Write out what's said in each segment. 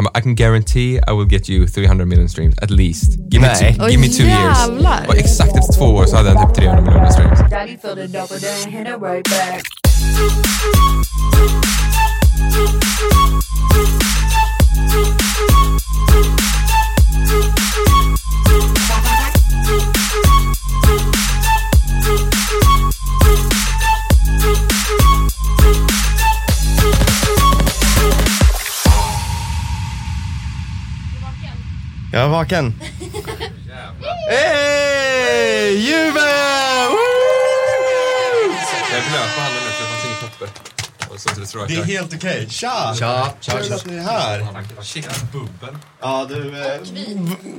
Han bara, I can guarantee I will get you 300 million streams at least. Give me, Nej. two, give me two Oj, years. jävlar. Och exakt efter två år så hade han typ 300 miljoner streams. Jag är vaken. Hej! Jubel! Jag blöt på handen nu för det fanns inget papper. Och så inte det Det är helt okej. Tja! Tja, tja, Kul tja. att ni är här. Shit, bubbel. Ja, du... Eh,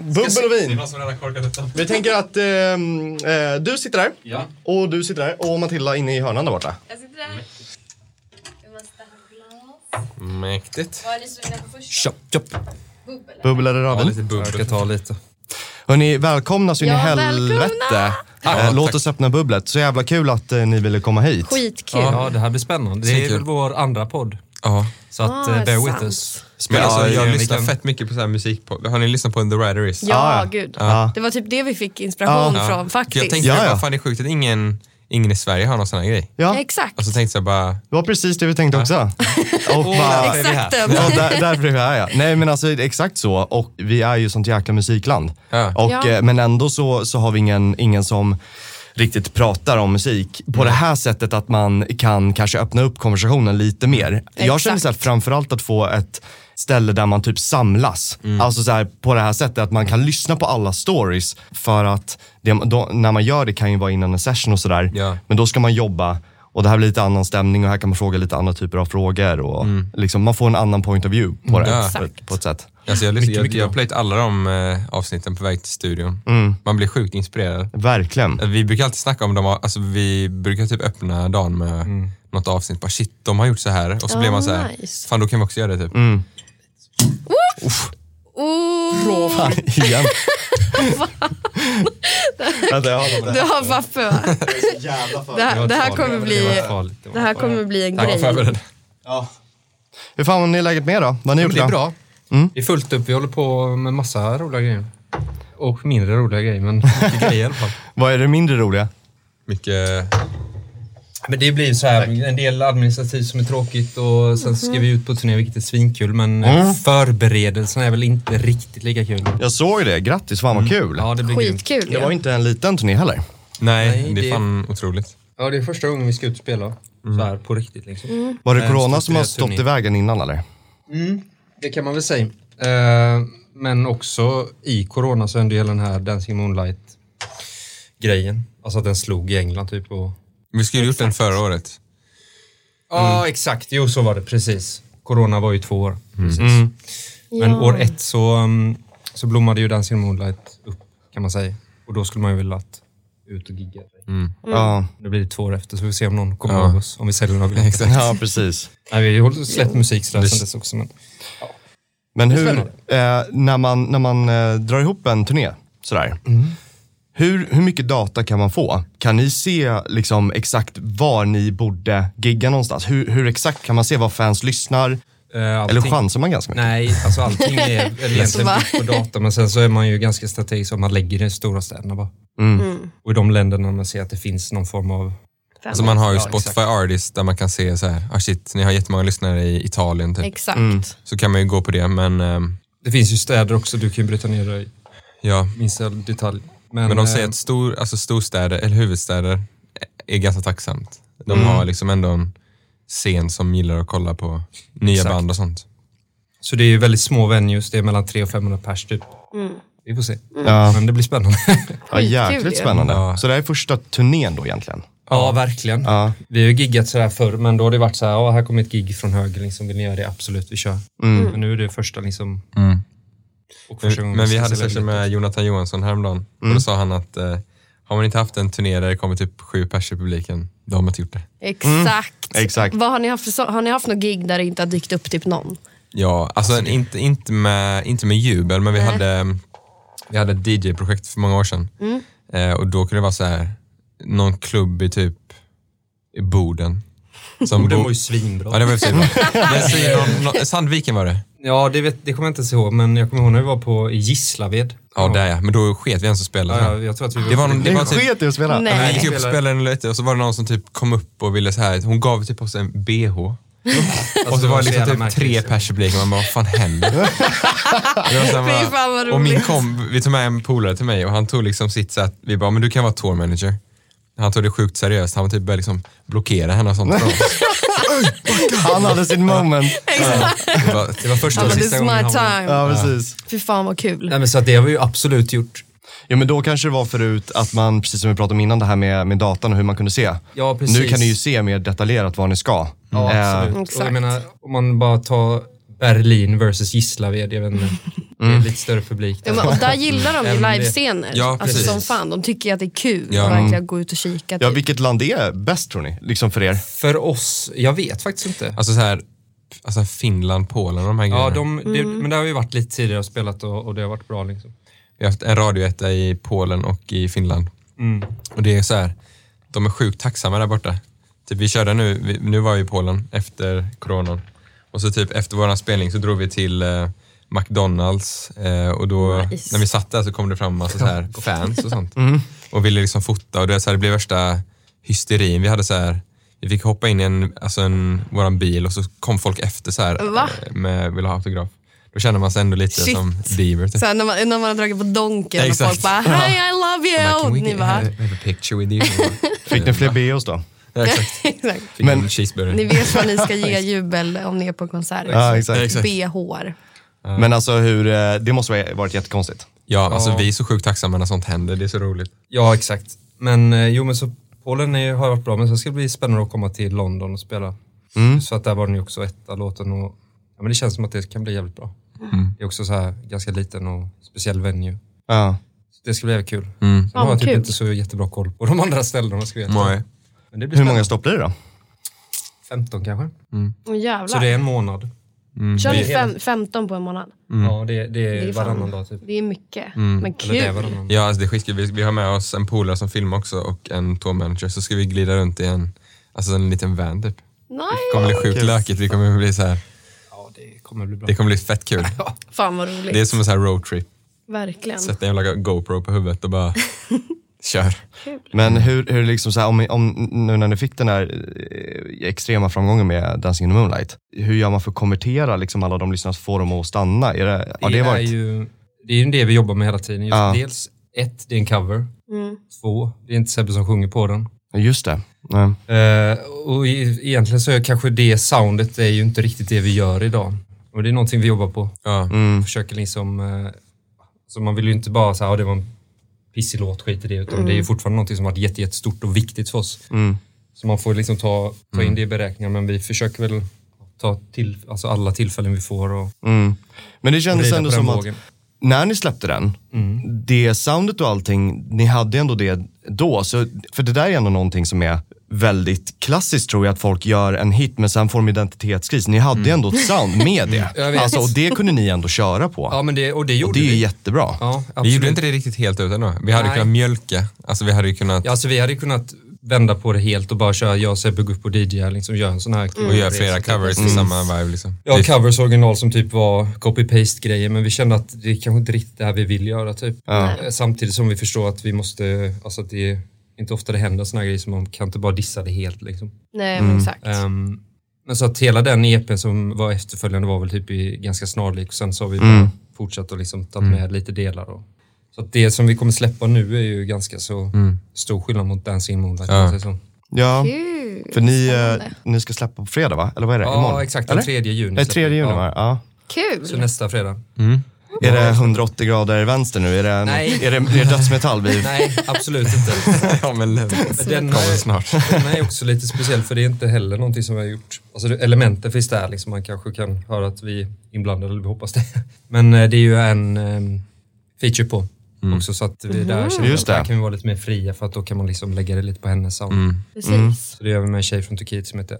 bubbel och vin. någon som redan korkat detta. Vi tänker att ehm, eh, du sitter där. Ja. Och du sitter där. Och Matilda inne i hörnan där borta. Jag sitter där. Vi måste ha glas. Mäktigt. Vad är ni sugna på först? Chop, chop. Bubbel? Bubbel eller Ja, raden? lite bubbel. Jag ska ta lite. Hörni, välkomna så in i Ja, helvete. välkomna. Eh, Ja, låt tack. oss öppna bubblet. Så jävla kul att eh, ni ville komma hit. Skitkul. Ja, det här blir spännande. Det är Svinkul. väl vår andra podd. Ja. Så att Ah, eh, bear sant. with us. Men Spelar alltså, så jag lyssnar kan- fett mycket på så här musikpodd. Har ni lyssnat på The Rider Is? Ja, Ah, ja. gud. Ja. Det var typ det vi fick inspiration Ja. från faktiskt. Jag tänkte, Ja, ja, ja. fan det är sjukt att ingen, ingen i Sverige har någon sån här grej. Ja, Exakt. Och så tänkte jag bara, det var precis det vi tänkte också. Och bara, Exakt där, därför är vi här ja. Nej men alltså exakt så. Och vi är ju sånt jäkla musikland. Ja. Och, Ja. eh, Men ändå så, så har vi ingen, ingen som riktigt pratar om musik på det här sättet att man kan kanske öppna upp konversationen lite mer. Jag Exakt. känner så här, framförallt att få ett ställe där man typ samlas. Alltså så här, på det här sättet att man kan lyssna på alla stories för att det, då, när man gör det kan ju vara innan en session och sådär. Ja. Men då ska man jobba och det här blir lite annan stämning och här kan man fråga lite andra typer av frågor och liksom, man får en annan point of view på det Ja. på, ett, på ett sätt. alltså jag, lyssnar, Mycket, jag, mycket jag har plöjt alla de eh, avsnitten på väg till studion. Man blir sjukt inspirerad. Verkligen. Vi brukar alltid snacka om dem, alltså vi brukar typ öppna dagen med något avsnitt, bara shit de har gjort så här och så Ja, blir man så här, nice. fan då kan vi också göra det typ. Oh, Fan, igen. Vänta, jag har dem du har papper va? Det här, det här kommer Det var bli. Det var här kommer bli en var grej. Ja. Hur fan är läget med då? Vad har ni gjort det är bra. Det är fullt upp. Vi håller på med massa roliga grejer. Och mindre roliga grejer, men mycket grejer i alla fall. Vad är det mindre roliga? Mycket, Men det blir så här, en del administrativt som är tråkigt och sen ska vi ut på turné vilket är svinkul men Mm. förberedelserna är väl inte riktigt lika kul. Jag såg det, grattis, fan vad kul. Ja, det blir. Skitkul Det var ju. inte en liten turné heller. nej, Nej, det är det- fan otroligt. Ja, det är första gången vi ska ut och spela. Så här på riktigt liksom. Var det Eh, corona som har stått i vägen innan eller? Det kan man väl säga. Eh, men också i corona så hände hela den här Dancing Moonlight grejen. Alltså att den slog i England typ. Och... Vi skulle ju gjort den förra året. Ja, exakt. Jo, så var det precis. Corona var ju två år. Precis. Mm. Men Ja. år ett så, um, så blommade ju Dancing Moonlight upp kan man säga. Och då skulle man ju vilja att ut och gigga. Ja. Det blir två år efter så vi får se om någon kommer Ja. ihåg oss. Om vi säljer några biljetter. Ja, precis. Nej, vi har ju släppt musik sådär sen dess också. Men... Men Det är hur, eh, när man, när man eh, drar ihop en turné sådär. Hur, hur mycket data kan man få? Kan ni se liksom exakt var ni borde gigga någonstans? Hur, hur exakt kan man se var fans lyssnar? Eh, allting- Eller chansar man ganska mycket? Nej, alltså allting är är egentligen byggt på data men sen så är man ju ganska strategisk om man lägger det i stora städerna bara. Mm. Och i de länderna man ser att det finns någon form av... Alltså man har ju Ja, Spotify exakt. Artists där man kan se så här, ah shit, ni har jättemånga lyssnare i Italien typ. Exakt. Så kan man ju gå på det, men ehm, Det finns ju städer också, du kan ju bryta ner det i ja. minsta detalj. Men, Men de säger eh, att stor, alltså storstäder, eller huvudstäder, är ganska tacksamt. De Mm. har liksom ändå en scen som gillar att kolla på nya Exakt. band och sånt. Så det är ju väldigt små venues, det är mellan 300 och 500 pers typ. Vi får se. Ja. Men det blir spännande. Ja, jäkligt spännande. Ja. Så det här är första turnén då egentligen? ja, verkligen. Ja. Vi har ju giggat sådär förr, men då har det varit så här, ja, här kommer ett gig från höger, liksom, vill ni göra det? Absolut, vi kör. Men nu är det första liksom... Och gången Men vi hade session med Jonathan Johansson häromdagen och då sa han att eh, har man inte haft en turné där det kommer typ sju pers i publiken, då har man inte gjort det. Exakt. Exakt. Vad har, ni haft har ni haft något gig där det inte har dykt upp typ någon? Ja, alltså en- inte, inte, med, inte med jubel, men vi Nej. hade, vi hade ett DJ-projekt för många år sedan. Mm. Eh, och då kunde det vara så här, någon klubb i typ i Boden. Som Och den bo- var ju svinbra. Ja, det var ju precis bra. Men säg någon, någon, Sandviken var det. Ja, det, vet, det kommer jag inte ens ihåg, men jag kommer ihåg när vi var på Gislaved. Ja, där ja. Men då sket vi ens och spelade. Ja, ja, jag tror att vi Det var, någon- det var typ, sket i att spela. Nej. vi gick upp och spelade lite och så var det någon som typ kom upp och ville så här. hon gav typ oss en bh. och Alltså, så var det så liksom typ tre pers i publiken man bara, vad fan händer? Fy fan vad bara- och min roligt. kom, vi tog med en polare till mig och han tog liksom sitt så att vi bara, men du kan vara tour manager. Han tog det sjukt seriöst, han var typ började liksom blockera henne och sånt. Han hade sin moment. Det var- Det var första och sista gången my han var time. Ja, precis. Fy fan vad kul. Nej, men så att det har vi ju absolut gjort. Ja men då kanske det var förut att man, precis som vi pratade om innan, det här med, med datan och hur man kunde se. Ja, precis. Nu kan ni ju se mer detaljerat vad ni ska. Ja, Eh, absolut. Och Exakt. jag menar, om man bara tar Berlin versus Gislaved, jag vet inte. Det är lite större publik Ja, där. men, och där gillar de ju det. livescener. Ja, alltså, som fan. De tycker att det är kul Ja. att verkligen gå ut och kika. Ja, Typ. vilket land är bäst tror ni? Liksom för er? För oss, jag vet faktiskt inte. Alltså så här, alltså Finland, Polen och de här Ja, grejerna. de, det, men det har vi varit lite tidigare och spelat och, och det har varit bra liksom. Vi har haft en radioetta i Polen och i Finland. Och det är så här, de är sjukt tacksamma där borta. Typ vi körde nu, vi, nu var vi i Polen efter coronan. Och så typ efter våran spelning så drog vi till eh, McDonalds eh, och då Nice. när vi satt där så kom det fram massa så här fans och sånt. Och ville liksom fota och det, så här, det blev värsta hysterin. Vi hade så här, vi fick hoppa in i en, alltså en, våran bil och så kom folk efter så här Va? eh, med ville ha autograf. Då känner man sig ändå lite Shit. som Bieber. Typ. Sen när man, när man har dragit på donken och Exakt. folk bara Hi I love you! "Can we Ni get- bara, have, have a picture with you? Fick ni fler BHs då? ja, exakt. Men-. Ni vet vad ni ska ge jubel om ni är på konsert. Ja, exakt. Exakt. Men alltså hur, eh, det måste ha varit jättekonstigt. Ja, alltså Ja. vi är så sjukt tacksamma när sånt händer. Det är så roligt. Ja, exakt. Men eh, jo, men så Polen är, har varit bra, men sen ska det bli spännande att komma till London och spela. Så att där var den ju också etta låten och ja, men det känns som att det kan bli jävligt bra. Det är också så här ganska liten och speciell venue. Ja. Så det ska bli jävligt kul. Mm. Sen Ja, har jag typ kul. inte så jättebra koll på de andra ställena ska. Nej. Men det blir Hur många stopp blir det då? 15 kanske. Åh, jävlar. Så det är en månad. Kör ni det är fem, 15 på en månad? Ja, det, det är, Det är fan- varannan dag typ. Det är mycket. Men det är kul. Ja, alltså det är skitkul. Vi, vi har med oss en polare som filmar också och en tourmanager. Så ska vi glida runt i en, alltså en liten van typ. Det Nej, kommer bli sjukt lökigt. Vi kommer bli så här, Ja, det kommer bli bra. det kommer bli fett kul. fan vad roligt. Det är som en så här roadtrip. Verkligen. Sätta en jävla GoPro på huvudet och bara kör. Men hur, hur liksom så här, om, om, nu när ni fick den här eh, extrema framgången med Dancing in the Moonlight, hur gör man för att konvertera liksom alla de lyssnarna, få dem att stanna? Är det, har det, det varit? är ju det är ju det vi jobbar med hela tiden. Just Ja. Dels ett, det är en cover. Mm. Två, det är inte Sebbe som sjunger på den. Just det. Nej. Eh, och egentligen så är kanske det soundet är ju inte riktigt det vi gör idag. Och det är någonting vi jobbar på. Ja. Mm. Försöker liksom, eh, så man vill ju inte bara säga att det var en pissig låt, skit i det. Utan det är ju fortfarande någonting som har varit jätte, jättestort och viktigt för oss. Mm. Så man får liksom ta, ta in det i beräkningar men vi försöker väl ta till, alltså alla tillfällen vi får och Mm. Men det kändes ändå som att vågen. när ni släppte den, det soundet och allting, ni hade ändå det då. Så, för det där är ändå någonting som är väldigt klassiskt tror jag, att folk gör en hit men sen får de identitetskris. Ni hade ändå ett sound med det. Alltså, och det kunde ni ändå köra på. Ja men det, och det och gjorde det är vi. jättebra. Ja, Vi gjorde inte det riktigt helt ut ändå. Vi hade Nej. kunnat mjölka. Alltså vi hade kunnat Ja, alltså vi hade kunnat vända på det helt och bara köra jag och Sebbe upp och DJ liksom gör en sån här och göra flera covers till samma vibe liksom. Ja, covers original som typ var copy-paste grejer men vi kände att det är kanske inte riktigt det här vi vill göra typ. Eh, Samtidigt som vi förstår att vi måste, alltså att det är inte ofta det händer såna här grejer så man kan inte bara dissa det helt liksom. Nej men exakt. Ehm, men så att hela den EPn som var efterföljande var väl typ i ganska snarlik och sen så har vi bara fortsatt och liksom tagit med lite delar och så att det som vi kommer släppa nu är ju ganska så stor skillnad mot Dancing in Moonlight. Ja. så. Ja, Kul. för ni, eh, ni ska släppa på fredag va? Eller vad är det? Ja, Imorgon? exakt. Den Eller? 3 juni. Nej, släpper 3 vi. juni Ja. Ja. Så Kul. nästa fredag. Är det 180 grader vänster nu? Är det, Nej. är det, är det dödsmetall? Vi... Nej, absolut inte. ja men Den kommer är, snart. den är också lite speciell för det är inte heller någonting som vi har gjort. Alltså elementen finns där liksom. Man kanske kan höra att vi är inblandade, eller vi hoppas det. Men eh, det är ju en eh, feature på också så att vi där känner Just att där kan vi vara lite mer fria för att då kan man liksom lägga det lite på hennes sound. Mm. Precis. Så det gör vi med en tjej från Turkiet som heter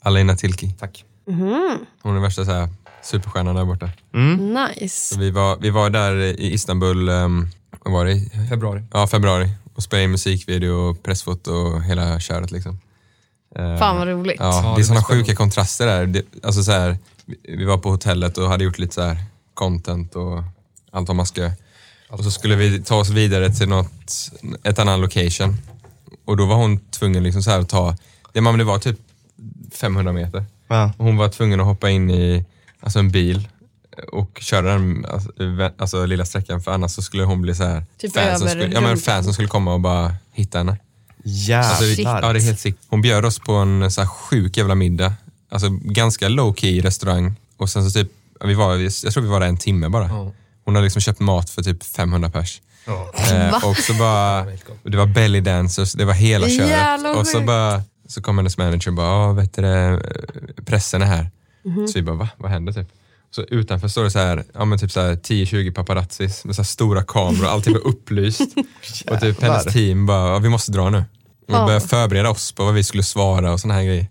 Alina Tilki. Tack. Hon är värsta så här, superstjärnan där borta. Nice. Så vi, var, vi var där i Istanbul, um, vad var det? Februari. Ja, februari. Och spelade in musikvideo, pressfoto och hela köret liksom. Eh, Fan vad roligt. Ja, Ja, det är sådana sjuka kontraster där. Det, alltså så här, vi- var på hotellet och hade gjort lite så här content och allt vad man ska. Och så skulle vi ta oss vidare till något, ett annan location. Och då var hon tvungen liksom så här att ta, det, men det var typ 500 meter. Ja. Och hon var tvungen att hoppa in i alltså en bil och köra den alltså, alltså, lilla sträckan för annars så skulle hon bli så här Typ fansen över skulle, ja, men runt. fansen skulle komma och bara hitta henne. Alltså, Jävlar. ja, det är helt sick. Hon bjöd oss på en så här sjuk jävla middag. Alltså ganska low key restaurang. Och sen så typ, vi var, jag tror vi var där en timme bara. Ja. Hon hade liksom köpt mat för typ 500 pers. Ja. Eh, och så bara, det var belly dancers, det var hela köret. Jävlar, och så bara, så kom hennes manager och bara, vet du det, pressen är här. Mhm. Så vi bara, va? Vad händer typ? Så utanför står det så här, ja men typ så här 10-20 paparazzis med så här stora kameror, allting var upplyst. och typ hennes team bara, ja, vi måste dra nu. Och vi Ja. började förbereda oss på vad vi skulle svara och såna här grejer.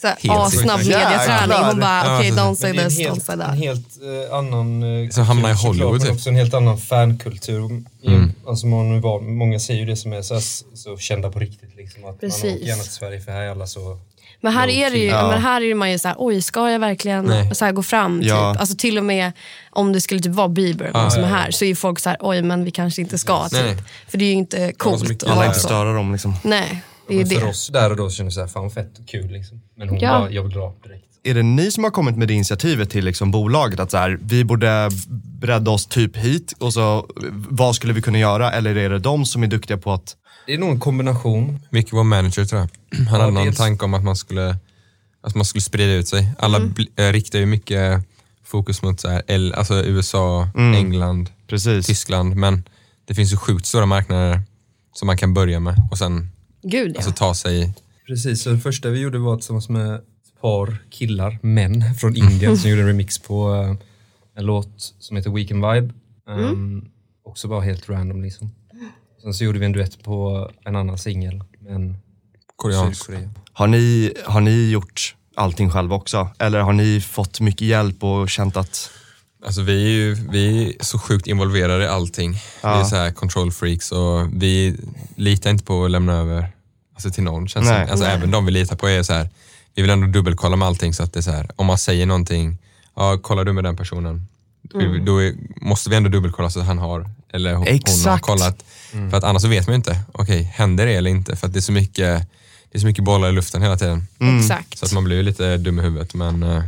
Så Helt Assnabb mediaträning. Hon bara, Ja, okej, alltså, don't say en this, don't helt, say en that. helt eh, annan... eh, Så hamnar i Hollywood, typ. också en helt annan fankultur. I, Mm. Alltså man många säger ju det som är så, här, så kända på riktigt. Liksom, att man Precis. åker gärna till Sverige för här är alla så... Men här är det ju, Ja. men här är man ju så här, oj ska jag verkligen Nej. så här, gå fram? Ja. Typ. Alltså till och med om det skulle typ vara Bieber någon som är här så är ju folk så här, oj men vi kanske inte ska. Typ. Nej, nej. För det är ju inte coolt. Alla inte störa dem liksom. Nej, det är ju Men för det. oss där och då kände jag så här, fan vad fett kul liksom. Men hon Ja. bara, jag vill dra direkt. Är det ni som har kommit med det initiativet till liksom bolaget att så här, vi borde bredda oss typ hit och så vad skulle vi kunna göra? Eller är det de som är duktiga på att Det är nog en kombination. Mycket vår manager tror jag. Han hade någon dels. tanke om att man skulle, att man skulle sprida ut sig. Alla bl- äh, riktar ju mycket fokus mot så här, L, alltså USA, England, precis? Tyskland. Men det finns ju sjukt stora marknader som man kan börja med och sen Gud ja. alltså, ta sig... Precis, så det första vi gjorde var tillsammans med ett par killar, män från Indien som gjorde en remix på eh, en låt som heter Weekend Vibe. Um, Också bara helt random liksom. Sen så gjorde vi en duett på en annan singel med en Koreansk. Sydkorea. Har ni, har ni gjort allting själva också? Eller har ni fått mycket hjälp och känt att Alltså vi är ju vi är så sjukt involverade i allting. Vi är Ja. så här control freaks och vi litar inte på att lämna över alltså, till någon. Känns Nej. Alltså, även de vi litar på är så här, vi vill ändå dubbelkolla med allting så att det är så här, om man säger någonting, ja kollar du med den personen? Mm. Då är, måste vi ändå dubbelkolla så att han har, eller hon, hon har Exakt. Kollat. För att annars så vet man ju inte, okej händer det eller inte? För att det är så mycket, det är så mycket bollar i luften hela tiden. Exakt. Så att man blir lite dum i huvudet men eh,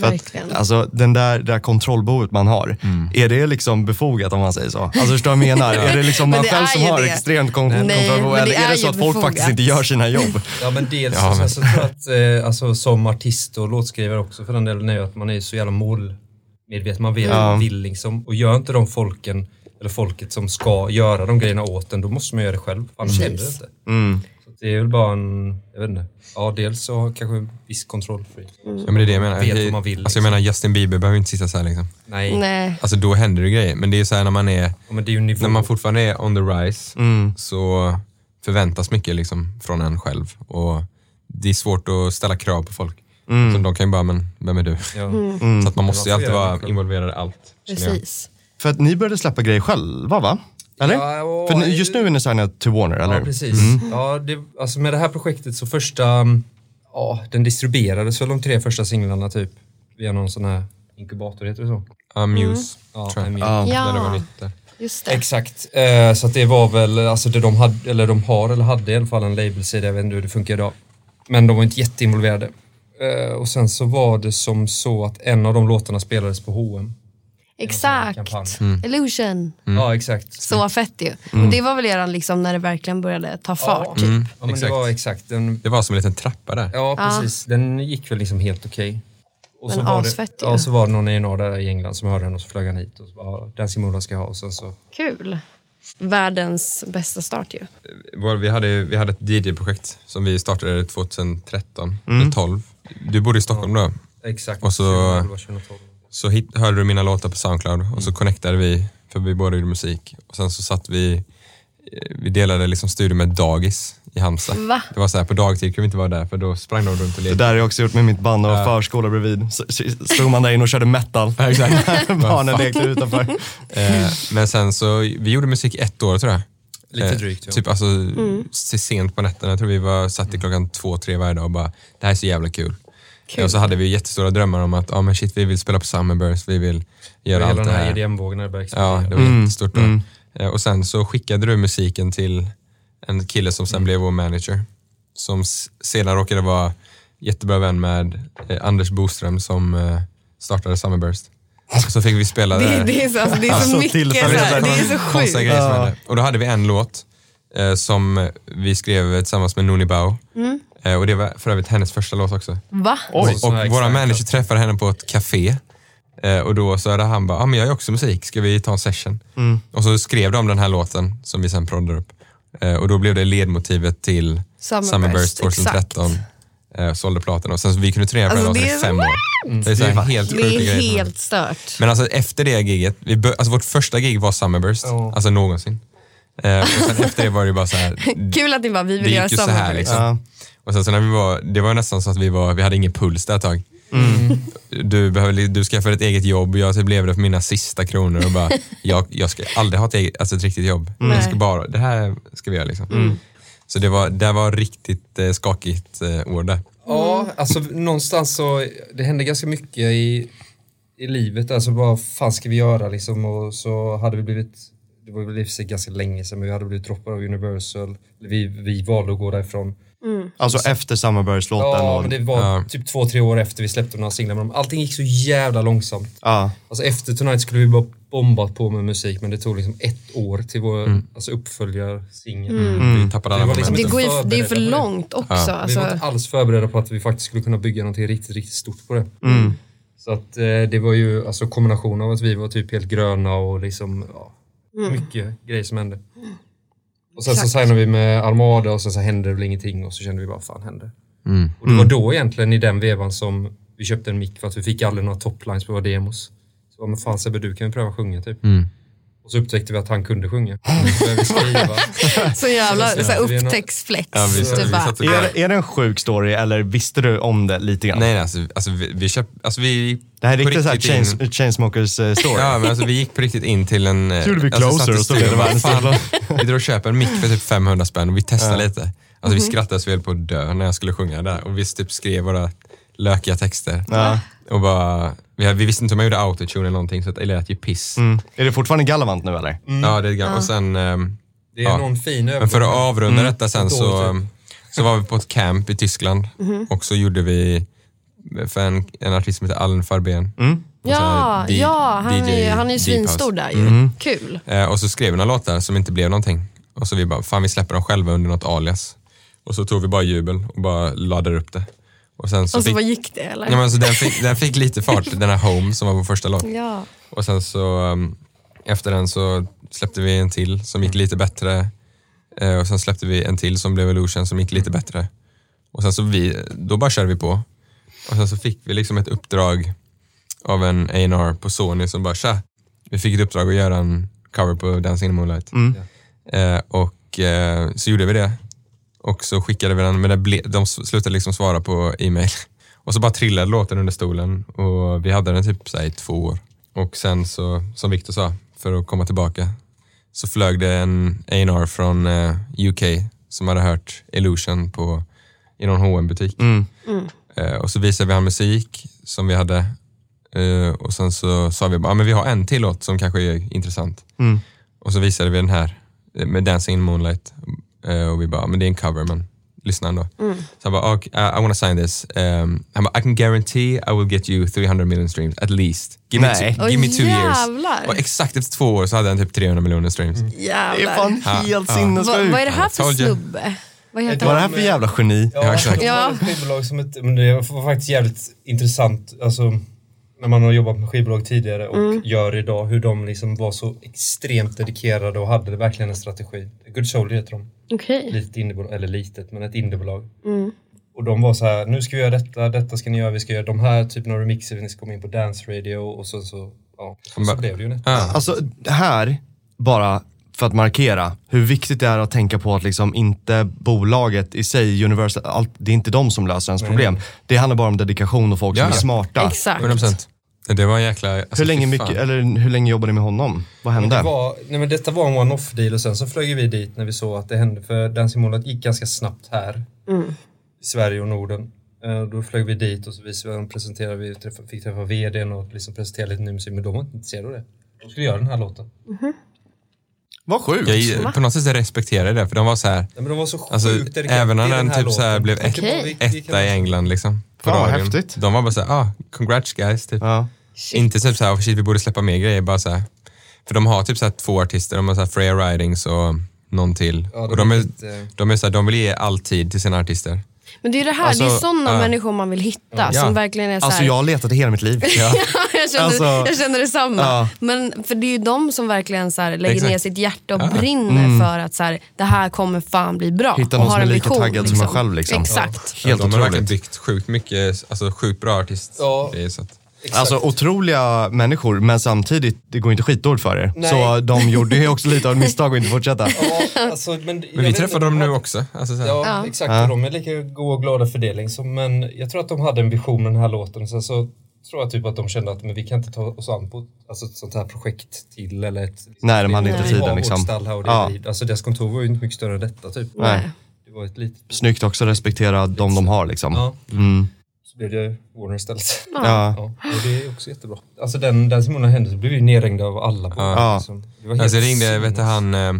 För att, alltså den där, det där kontrollbehovet man har, är det liksom befogat om man säger så? Alltså förstår du vad jag menar? Är det liksom man det själv som har det. extremt kon- Nej, kontrollbehov? Eller är är det så att folk faktiskt befogat. inte gör sina jobb? Ja men dels Ja, så, men- så tror jag att eh, alltså, som artist och låtskrivare också för den delen är ju att man är så jävla målmedveten. Man vet vad man vill liksom. Och gör inte de folken, eller folket som ska göra de grejerna åt en, då måste man göra det själv. Annars händer det inte. Mm. Så det är väl bara en, jag vet inte. Ja, dels så kanske en viss kontrollfreak. ja, men det är det jag menar. Vet vad man vill, Alltså jag liksom. menar Justin Bieber behöver inte sitta så här liksom. Nej. Nej. Alltså då händer det grejer. Men det är så här när man är, Ja, men det är ju nivå. när man fortfarande är on the rise Mm. så förväntas mycket liksom från en själv. Och det är svårt att ställa krav på folk. Så de kan ju bara, men vem är du? ja. Så att man måste ju alltid vara involverad i allt. Precis. För att ni började släppa grejer själva va? Eller? Ja, och- För ni- just nu är ni signade till Warner, eller? Ja, precis. Ja, det, alltså med det här projektet så första, ja, den distribuerades väl de tre första singlarna typ via någon sån här inkubator, heter det så? Ja, Muse. Ja. I mean. Ja. Där det var nytt där. just det. Exakt. Eh, så att det var väl, alltså det de hade, eller de har eller hade i alla fall en labelsida, jag vet inte hur det funkar idag. Men de var inte jätteinvolverade. Eh, och sen så var det som så att en av de låtarna spelades på H&M. Exakt. kampanj. Illusion. Ja, exakt. Så fett ju. Och det var väl eran liksom när det verkligen började ta fart. Typ. Mm, Ja, men det exakt. var exakt. Den, Det var som en liten trappa där. ja, precis. Den gick väl liksom helt okej. Och Men så var asfett det, ju. ja, så var det någon A&R där i England som hörde den och så flög han hit och så bara, den Simona ska jag ha och sen så Kul. Världens bästa start ju. Vi hade, vi hade ett DJ-projekt som vi startade 2013, eller 12. Du bodde i Stockholm då. Exakt. Och så- 2011, 2012. Så hit, hörde du mina låtar på Soundcloud och Mm. så connectade vi, för vi båda gjorde musik. Och sen så satt vi, eh, vi delade liksom studio med Dagis i Halmstad. Va? Det var så här, på dagtid kunde vi inte vara där för då sprang de runt och Det lekte. där har jag också gjort med mitt band och Ja. förskola bredvid. Så- Stod man där inne och körde metal. exakt. Barnen lekte utanför. Eh, men sen så, vi gjorde musik i ett år tror jag. Lite Eh, drygt, ja. Typ alltså Mm. se- sent på nätterna. Jag tror vi var, satt i klockan två, tre varje dag och bara, det här är så jävla kul. Kul. Och så hade vi jättestora drömmar om att, ja men shit vi vill spela på Summerburst, vi vill göra Hela allt den det här här. EDM-vågen när det började Ja, det var Mm, jättestort då. mm. Eh, Och sen så skickade du musiken till en kille som sen Mm. blev vår manager. Som sedan råkade vara jättebra vän med eh, Anders Boström som eh, startade Summerburst. Så fick vi spela Det, där. det är så, alltså, det är så Alltså, mycket, så här, det här- är så sjukt. Ja. Och då hade vi en låt eh, som vi skrev tillsammans med Nuni Bao. Mm. Eh, och det var för övrigt hennes första låt också. Va? Oj. och extra manager träffade henne på ett café. Eh, och då så hade han bara, ah, men jag gör också musik, ska vi ta en session? Mm. Och så skrev de den här låten som vi sen proddade upp. Eh, och då blev det ledmotivet till Summerburst, Summerburst 2013. Eh, sålde platen och sen så vi kunde turnera på Alltså, den i fem år. Det är så här helt Det är helt stört. Men alltså efter det giget, vi bör, alltså vårt första gig var Summerburst, Ja. alltså någonsin. Eh, och sen efter det var det bara så här, Kul att ni bara, vi vill göra så här Summerburst. liksom. Och sen så när vi var, det var nästan så att vi var, vi hade ingen puls där ett tag. Mm. Du, behöver, du skaffade ett eget jobb, jag typ levde för mina sista kronor och bara, jag, jag ska aldrig ha ett, eget, alltså ett riktigt jobb. Nej. Jag ska bara, det här ska vi göra liksom. Mm. Så det var, det var riktigt eh, skakigt eh, år där. Ja, alltså någonstans så, det hände ganska mycket i, i livet. Alltså vad fan ska vi göra liksom? Och så hade vi blivit, det var väl i sig ganska länge sedan, men vi hade blivit droppade av Universal. Vi, vi valde att gå därifrån. Alltså efter Summerburst-låten. Ja, och, men det var Ja. typ två, tre år efter vi släppte några singlar. Men allting gick så jävla långsamt. ja. Alltså efter Tonight skulle vi bara bombat på med musik, men det tog liksom ett år till vår Mm. alltså uppföljarsingel. Vi tappade alla Det var liksom. Det, går ju, det är för långt också. Ja. Vi Alltså, var inte alls förberedda på att vi faktiskt skulle kunna bygga någonting riktigt, riktigt stort på det. Mm. Så att eh, det var ju alltså kombination av att vi var typ helt gröna och liksom, ja, mycket grejer som hände. Och sen så Exakt. signade vi med Armada och sen så hände det väl ingenting och så kände vi vad fan hände? Mm. Och det var då egentligen i den vevan som vi köpte en mick för att vi fick aldrig några toplines på våra demos. Så men fan Sebbe, du kan ju pröva att sjunga typ. Mm. Och så upptäckte vi att han kunde sjunga. Så så jävla Så- så upptäcktsflex. Ja, vi- typ vi Är, är det en sjuk story eller visste du om det lite grann? Nej, nej alltså, alltså vi, vi köpte, alltså vi Det här är riktigt riktigt in- chains, Chainsmokers eh, story. Ja, men alltså vi gick på riktigt in till en... Så gjorde vi alltså, Closer och så blev det bara, världens Vi drar och köper en mick för typ 500 spänn och vi testar Ja. lite. Alltså vi skrattade så vi höll på att dö när jag skulle sjunga där och vi typ skrev våra lökiga texter. Ja. Och bara, vi, vi visste inte om jag gjorde autotune eller någonting så att det lät ju piss. Mm. Är det fortfarande Galavant nu eller? Ja, det är gammalt. Och sen, ehm, Det är Ja. någon fin men för att övergång. avrunda detta sen så, så var vi på ett camp i Tyskland och så gjorde vi för en, en artist som heter Allen Farbén. Mm. ja, D- ja, han är, DJ ju- han är ju svinstor där ju. Kul. Eh, och så skrev vi några låtar som inte blev någonting. Och så vi bara, fan vi släpper dem själva under något alias. Och så tog vi bara jubel och bara laddade upp det. Och sen så Och så fick, gick det eller? ja, men alltså, den, fick, den fick lite fart, den här Home som var vår första låt. Ja. Och sen så um, efter den så släppte vi en till som gick lite bättre. Eh, och sen släppte vi en till som blev Illusion som gick lite bättre. Och sen så vi, då bara körde vi på. Och sen så fick vi liksom ett uppdrag av en A&R på Sony som bara tja, vi fick ett uppdrag att göra en cover på Dancing in the Moonlight. Mm. Eh, och eh, så gjorde vi det. Och så skickade vi den, men ble, de slutade liksom svara på e-mail. Och så bara trillade låten under stolen och vi hade den typ så här, i två år. Och sen så, som Victor sa, för att komma tillbaka, så flög det en A&R från eh, UK som hade hört Illusion på, i någon hm butik Mm. Eh, och så visade vi han musik som vi hade eh, och sen så sa vi bara, ah, men vi har en till låt som kanske är intressant. Mm. Och så visade vi den här eh, med Dancing in Moonlight och vi bara, men det är en cover men lyssna ändå. Så han bara, okay, I, I wanna sign this. Um, han bara, I can guarantee I will get you 300 million streams at least. Give, me, Nej. two, give me two years. Och exakt efter två år så hade han typ 300 miljoner streams. Det är fan Ja, helt ja. Sinnessjukt. vad är det här för snubbe? Vad heter Vad är det här för jävla geni? Ja, exakt. Ja. skivbolag som ett, men det var faktiskt jävligt intressant. Alltså, när man har jobbat med skivbolag tidigare och Mm. gör idag, hur de liksom var så extremt dedikerade och hade verkligen en strategi. Good Soldier heter de. Okej. Litet indiebolag, eller litet, men ett indiebolag. Mm. Och de var så här, nu ska vi göra detta, detta ska ni göra, vi ska göra de här typen av remixer, ni ska komma in på dance radio och så, så, ja. Och så bara- blev det ju det. Alltså det här, bara för att markera hur viktigt det är att tänka på att liksom inte bolaget i sig, Universal, allt, det är inte de som löser ens problem. Det handlar bara om dedikation och folk Ja. som är smarta. Exakt. 100%. Det var en jäkla... Alltså, hur, länge mycket, eller, hur länge jobbade ni med honom? Vad hände? Det var, nej men detta var en one-off deal och sen så flög vi dit när vi såg att det hände. För Dancing gick ganska snabbt här i Sverige och Norden. Eh, Då flög vi dit och så visade vi, presenterade vi, träffa, fick träffa vdn och liksom presentera lite ny musik. Men de var inte intresserade av det. De skulle göra den här låten. Vad sjukt. Jag, på något sätt respekterar jag det, för de var så här, Nej, men de var så sjukt alltså, även när den typ så här låten. blev vi- vi kan- etta i England liksom. På Fan, vad radion. häftigt. De var bara såhär, ah, congrats guys. Typ. Ja. Inte typ såhär, oh, shit vi borde släppa mer grejer. Bara så här. För de har typ så här två artister, de har så här Freya Ridings och någon till. Ja, de och de, är lite- de, är så här, de vill ge all tid till sina artister. Men det är det här, Alltså, det är sådana ja. människor man vill hitta Ja. som verkligen är så Alltså här, jag har letat i hela mitt liv. Ja. jag, känner, Alltså- jag känner detsamma. Ja. Men för det är ju de som verkligen så här, lägger Exakt. ner sitt hjärta och brinner för att så här, det här kommer fan bli bra. Hitta och någon har som är en lika taggad som en själv, liksom. Exakt. Helt de har verkligen otroligt. byggt sjukt mycket, alltså sjukt bra artist. Ja. grejer, så att, Exakt. Alltså otroliga människor, men samtidigt, det går inte skitdåligt för er. Nej. Så de gjorde ju också lite av ett misstag att inte fortsätta. Ja, alltså, men, Men vi träffade dem nu också. Alltså. Ja, Ja. exakt. Ja. Och de är lika goda och glada för det. Liksom. Men jag tror att de hade en vision med den här låten. Sen så tror jag typ att de kände att men vi kan inte ta oss an på alltså, ett sånt här projekt till. Eller ett, Nej, de hade inte tiden, liksom. vårt stall här och det Ja. Alltså deras kontor var ju inte mycket större än detta typ. Nej. Det var ett litet... Snyggt också respektera de de har liksom. Ja. Mm. Så blev det Warner istället. Ja. Ja, och det är också jättebra. Alltså den, den Simona hände så blev vi nerringda av alla på Ja. liksom. Det var helt Alltså jag ringde, vet du han, eh,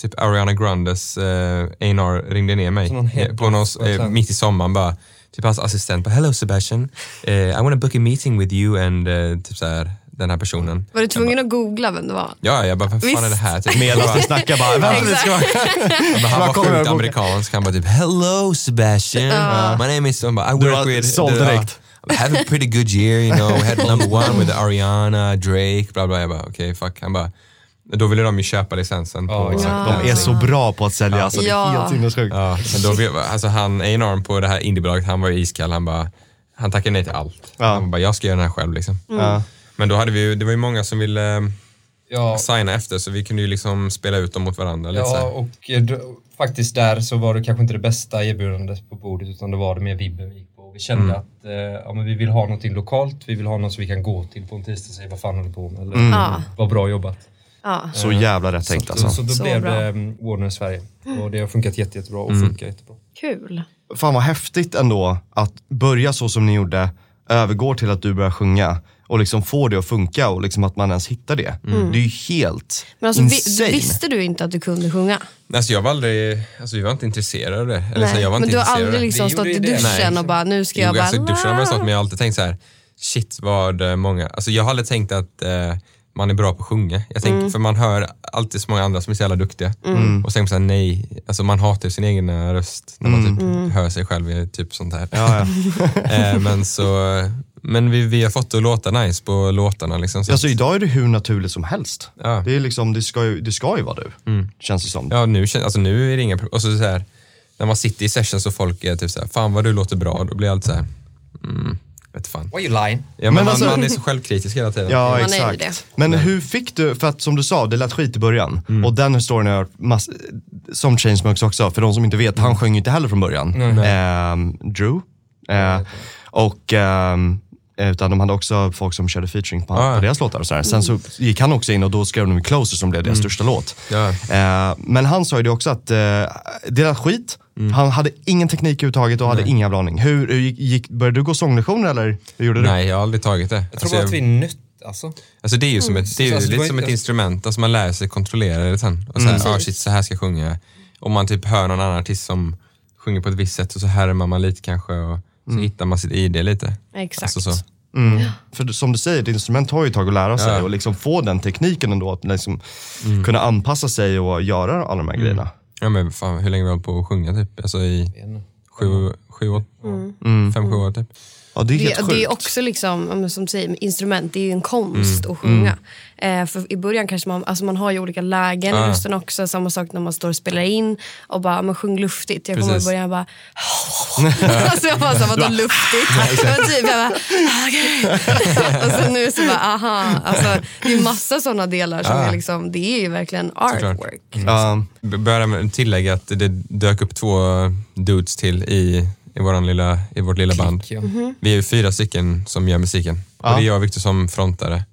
typ Ariana Grandes eh, A&R ringde ner mig någon på någon, eh, mitt i sommaren bara. Typ hans assistent bara, hello Sebastian, eh, I want to book a meeting with you and eh, typ så här, den här personen. Var du tvungen att googla vem det var? Ja, jag bara, vad fan Visst. är det här? Typ. Medan ni snackar bara, vänta lite ska vara. Bara, han var sjukt amerikansk. Han bara typ hello Sebastian, my name is... Han bara, I Du work var with... såld direkt. I have a pretty good year, you know. We had number one with Ariana, Drake, bla bla. Jag bara, okej okay, fuck. Han bara, då ville de ju köpa licensen Ja, på... exakt. De är så bra på att sälja, alltså, det är Ja. helt sinnessjukt. Ja, men då, alltså han, A&R på det här indiebolaget, han var iskall. Han bara, han tackade nej till allt. Ja. Han bara, jag ska göra den här själv liksom. Ja. Men då hade vi ju, det var ju många som ville eh, Ja, signa efter, så vi kunde ju liksom spela ut dem mot varandra lite så Ja, och eh, d- faktiskt där så var det kanske inte det bästa erbjudandet på bordet utan det var det mer vibben vi gick på. Vi kände Mm. att eh, ja, men vi vill ha någonting lokalt, vi vill ha något som vi kan gå till på en tisdag och säga vad fan håller du på med? Eller Ja. vad bra jobbat. Ja. Så jävla rätt tänkt så, alltså. så då Så blev bra. det um, Warner Sverige och det har funkat jätte, jättebra och Mm. funkar jättebra. Kul. Fan vad häftigt ändå att börja så som ni gjorde, övergår till att du börjar sjunga och liksom få det att funka och liksom att man ens hittar det. Det är ju helt Men alltså, vi, insane. visste du inte att du kunde sjunga? Alltså jag var aldrig, alltså jag var inte intresserad av det. Eller så, jag var men inte du har aldrig liksom Vi stått i duschen Nej. och bara, nu ska Jo, jag bara... alltså, duschen har man stått men jag har alltid tänkt så här. shit vad eh, många, alltså jag har aldrig tänkt att eh, man är bra på att sjunga. Jag tänker, För man hör alltid så många andra som är så jävla duktiga. Och så tänker man så här, nej, alltså man hatar ju sin egen eh, röst när man typ hör sig själv i typ sånt här. Ja, ja. eh, men så, men vi, vi har fått det att låta nice på låtarna liksom. Så Alltså att- idag är det hur naturligt som helst. Ja. Det, är liksom, det, ska ju, det ska ju vara du, känns det som. Ja, nu, alltså, nu är det inga problem. Och så, så här, när man sitter i sessions och folk är typ så här, fan vad du låter bra, då blir jag alltid så här, mm, vet fan. Why you lying? Ja, men Men man, alltså- man är så självkritisk hela tiden. Ja, Man är ju exakt. det. Men hur fick du, för att som du sa, det lät skit i början. Och den historien har jag mass, som Chainsmokes också, för de som inte vet, han sjöng ju inte heller från början. Ehm, Drew. Eh, och ehm, utan de hade också folk som körde featuring på, Ah. på deras låtar och sådär. Sen så gick han också in och då skrev de Closer som blev deras största låt. Ja. Eh, men han sa ju det också att eh, det lät skit, han hade ingen teknik överhuvudtaget och hade ingen jävla aning. Hur, hur gick, började du gå sånglektioner eller hur gjorde du? Nej, jag har aldrig tagit det. Jag tror bara att vi är nött alltså. Alltså det är ju som ett, det är ju Alltså, var lite som inte- ett instrument, alltså man lär sig kontrollera det sen. Och så här, ah, shit, så här ska jag sjunga. Om man typ hör någon annan artist som sjunger på ett visst sätt och så härmar man lite kanske och så hittar man sitt ID lite. Exakt. Alltså så. Mm. För som du säger, ett instrument har ju tag att lära sig Ja. och liksom få den tekniken ändå att liksom kunna anpassa sig och göra alla de här grejerna. Ja men fan, hur länge har vi hållit på att sjunga typ? Alltså i sju, sju år? Fem, sju år typ. Ja, det är helt Det, sjukt. det är också liksom, som säger, instrument, det är ju en konst att sjunga. Eh, för I början kanske man, alltså man har ju olika lägen i rösten också. Samma sak när man står och spelar in och bara, men sjung luftigt. Jag kommer i början bara... alltså jag bara, så, vadå luftigt? Jag typ, jag bara, okej. och sen nu så bara, aha. Alltså, det är massa sådana delar som Ja. är liksom, det är ju verkligen artwork. Ja, B- Börja med att tillägga att det dök upp två dudes till i, i, våran lilla, i vårt lilla band. Ja. Vi är ju fyra stycken som gör musiken. Och det är jag och Viktor som frontare.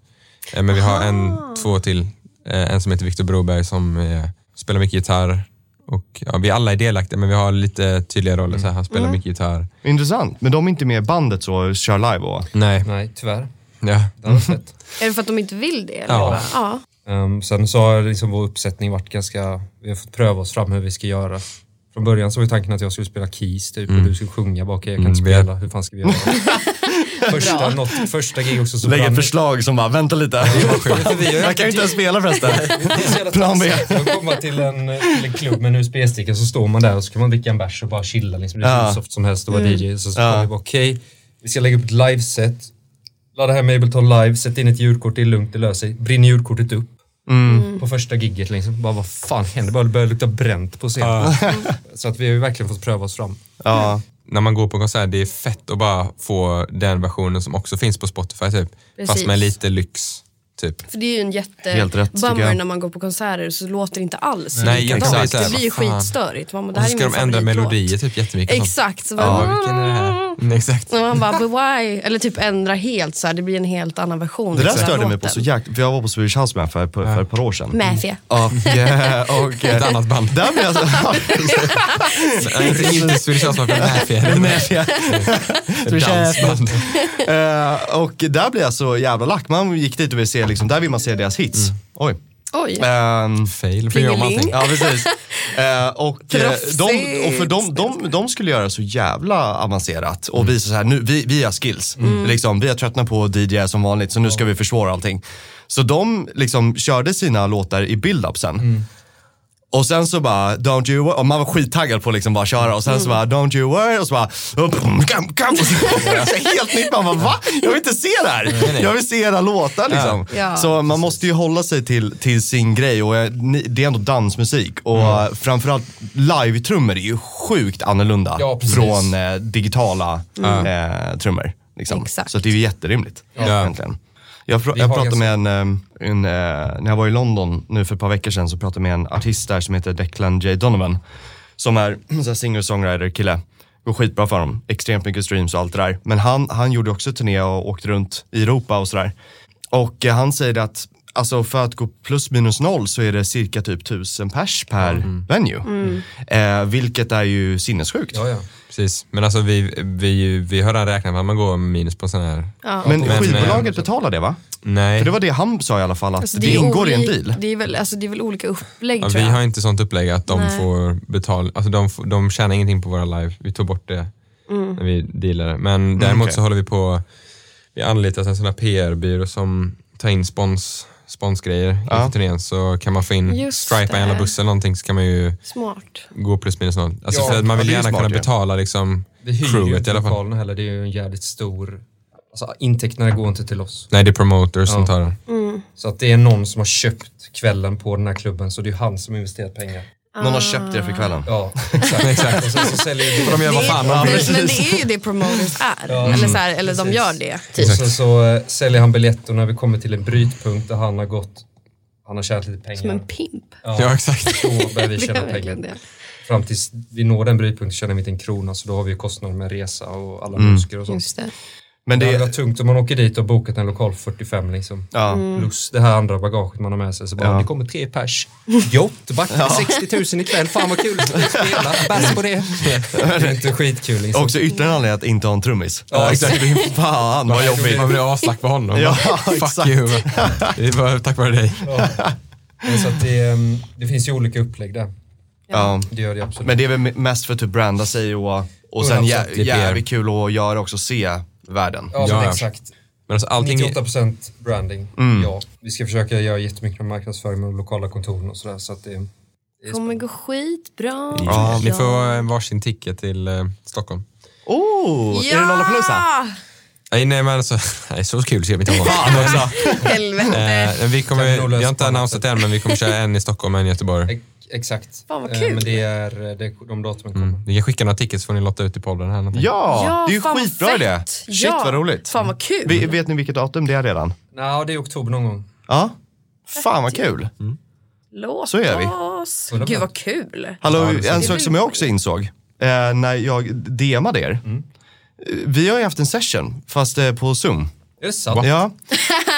Eh, Men vi har en, två till. Eh, En som heter Viktor Broberg som eh, spelar mycket gitarr. Och, ja, vi alla är delaktiga men vi har lite tydliga roller. Så här, han spelar mycket gitarr. Intressant. Men de är inte med i bandet så kör live och... Nej, Nej, tyvärr. ja. Det. Är det för att de inte vill det? Eller? Ja. ja. Um, sen så har liksom vår uppsättning varit ganska, vi har fått pröva oss fram hur vi ska göra. Från början så var ju tanken att jag skulle spela keys typ och du skulle sjunga bak, jag kan inte Mm, vi är- spela, hur fan ska vi göra? första, något, första gig också så Lägger brann- förslag som bara, vänta lite. Jag kan ju inte ens spela förresten. Plan B. att komma till en, till en klubb med en USB-sticka så står man där och så kan man dricka en bärs och bara chilla. Liksom. Det är Ja. hur soft som helst att vara DJ. Så, så Ja. okej, vi ska lägga upp ett liveset. Ladda hem Ableton live, sätt in ett ljudkort, det är lugnt, det löser sig. Brinner ljudkortet upp. Mm. På första gigget liksom. Bara vad fan händer? Bara det börjar lukta bränt på scenen. så att vi har ju verkligen fått pröva oss fram. Ja. När man går på konsert, det är fett att bara få den versionen som också finns på Spotify typ. Fast med lite lyx. Typ. För det är ju en Helt rätt, tycker jättebummer när man går på konserter så låter det inte alls Nej, likadant. exakt. Det blir ju skitstörigt. Man bara, det Och här så är ska min de ändra melodier typ jättemycket. och. Exakt. Så Ja, bara, vilken är det här? Mm, exakt. och man bara, but why? Eller typ ändra helt så här, det blir en helt annan version. Det där störde mig på så jäkla... För jag var på Swedish House Man för, för, för ett par år sedan. Mafia. Och, eh, och, Ett annat band. Där blev jag så... Inte Swedish House Mafia, Mafia. Mafia. Dansband. Eh, och där blev jag så jävla lack. Man gick dit och ville se, liksom, där vill man se deras hits. Oj. Oj. Ehm, Fail, allting. Ja, precis. Eh, och, eh, de, och för de, de, de skulle göra så jävla avancerat och visa så här, nu, vi, vi har skills. Mm. Liksom, vi har tröttnat på DJ som vanligt så nu ska vi försvåra allting. Så de liksom körde sina låtar i build-upsen. Och sen så bara, don't you worry, och man var skittaggad på att liksom bara köra och sen så bara, don't you worry och så bara, och boom, kam, kam, och så, helt nytt, man bara va? Jag vill inte se det här. Jag vill se era låtar liksom. Ja. Så man måste ju hålla sig till, till sin grej och det är ändå dansmusik och mm. framförallt live-trummor är ju sjukt annorlunda Ja, från eh, digitala eh, trummor. Liksom. Så det är ju jätterimligt. Ja. Egentligen. Jag, jag pratade med en, eh, en eh, när jag var i London nu för ett par veckor sedan så pratade jag med en artist där som heter Declan J Donovan. Som är en sån här singer-songwriter kille. Går skitbra för honom. Extremt mycket streams och allt det där. Men han, han gjorde också turné och åkte runt i Europa och sådär. Och eh, han säger att Alltså för att gå plus minus noll så är det cirka typ tusen pers per venue. Eh, vilket är ju sinnessjukt. Ja, ja. Precis. Men alltså vi, vi, vi har redan räknat med att man går minus på sån här. Ja. Men, Men, skivbolaget betalar det va? Nej. För det var det han sa i alla fall, att Alltså, det, är ingår i en deal. Det är väl, alltså, det är väl olika upplägg Ja, tror vi jag. har inte sånt upplägg att de Nej. får betala, alltså de, får- de tjänar ingenting på våra live. Vi tog bort det Mm. när vi dealade. Men däremot okej. så håller vi på, vi anlitar en sån här PR-byrå som tar in spons, sponsgrejer Ja. inför turnén så kan man få in, Just stripa en jävla det. buss eller någonting så kan man ju Smart. gå plus minus noll. Alltså Ja, för att man vill det är gärna smart kunna betala liksom ju crewet inte i alla fall. heller, det är ju en jävligt stor... Alltså intäkterna går inte till oss. Nej det är promoters som Ja. tar den. Så att det är någon som har köpt kvällen på den här klubben så det är ju han som har investerat pengar. Någon har köpt det för kvällen. Ja, exakt. exakt. Och sen så säljer de gör vad fan de det, vill. men det är ju det promoters är. eller, så här, eller de gör det. Och Typ. sen så eh, säljer han biljetter när vi kommer till en brytpunkt där han har gått, han har tjänat lite pengar. Som en pimp. Ja exakt. Då börjar vi tjäna pengar. det. Fram tills vi når den brytpunkten tjänar vi inte en krona så då har vi ju kostnader med resa och alla musiker och sånt. Just det. Men Det hade det, varit tungt om man åker dit och bokat en lokal för 45 liksom. ja. Plus det här andra bagaget man har med sig. Så bara, Ja. det kommer tre pers. Gott, back 60 000 ikväll. Fan vad kul att spela. Bärs på det. Det är inte skitkul liksom. också ytterligare en anledning att inte ha en trummis. Ja, exakt. Fan vad jobbigt. Man blir aslack på honom. Ja, Fuck exakt. you. Det var tack vare dig. Men Så att det, ehm, det finns ju olika upplägg där. Ja. Det gör det absolut. Men det är väl mest för att typ branda sig och, och sen jä, jävligt kul att göra också, se världen. ja, Ja, men ja. exakt. Men alltså allting, 98% branding. Mm. Ja. Vi ska försöka göra jättemycket med marknadsföring med lokala kontoren och sådär. Så att det, det är kommer gå skitbra. ja, ni får en varsin ticket till eh, Stockholm. Oh, är det Lollapalooza? Nej, nej men alltså, nej, så kul ser vi inte om. Fan också. Helvete. Eh, vi, vi kommer, vi har inte annonsat än men vi kommer köra en i Stockholm och en i Göteborg. Ex- Exakt. Fan, vad Eh, kul. Men det är, det är de datumen kommer. Mm. Vi kan skicka några tickets så får ni lotta ut i podden här. någonting. Ja, det är ju skitbra fett. idé. Shit Ja, vad roligt. Fan vad kul. Vi, vet ni vilket datum det är redan? Nej, det är oktober någon gång. Ja. Fan vad kul. Låt Så gör vi. oss. Gud vad kul. Hallå, Ja, det en sak som jag också insåg. eh, när jag DMade er. Mm. Eh, Vi har ju haft en session, fast eh, på Zoom. Är det sant? Ja,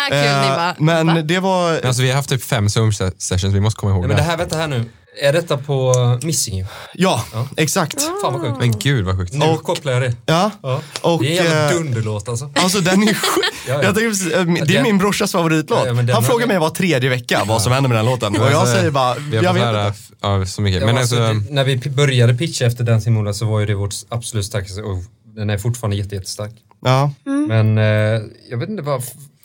Kul, ni eh, bara, va? men det var... Alltså vi har haft typ fem Zoom-sessions, vi måste komma ihåg Nej, men det här, vänta här nu. Är detta på Missing? Ja, exakt. Fan vad sjukt. Men gud vad sjukt. Nu Och- kopplar jag det. Ja. Ja. Och, det är en jävla eh, dunderlåt alltså. Alltså den är sjuk. Ja, ja. Tänkte eh, Det är Den- min brorsas favoritlåt. Ja, ja, den Han frågar mig var tredje vecka vad som händer med den låten. Och jag Alltså, säger bara, jag vet inte. ja, så mycket. Ja, Men alltså, alltså, när vi började pitcha efter Dancing Moonlight så var ju det vårt absolut starkaste och den är fortfarande jätte, jättestark. Ja. Men eh, jag vet inte vad...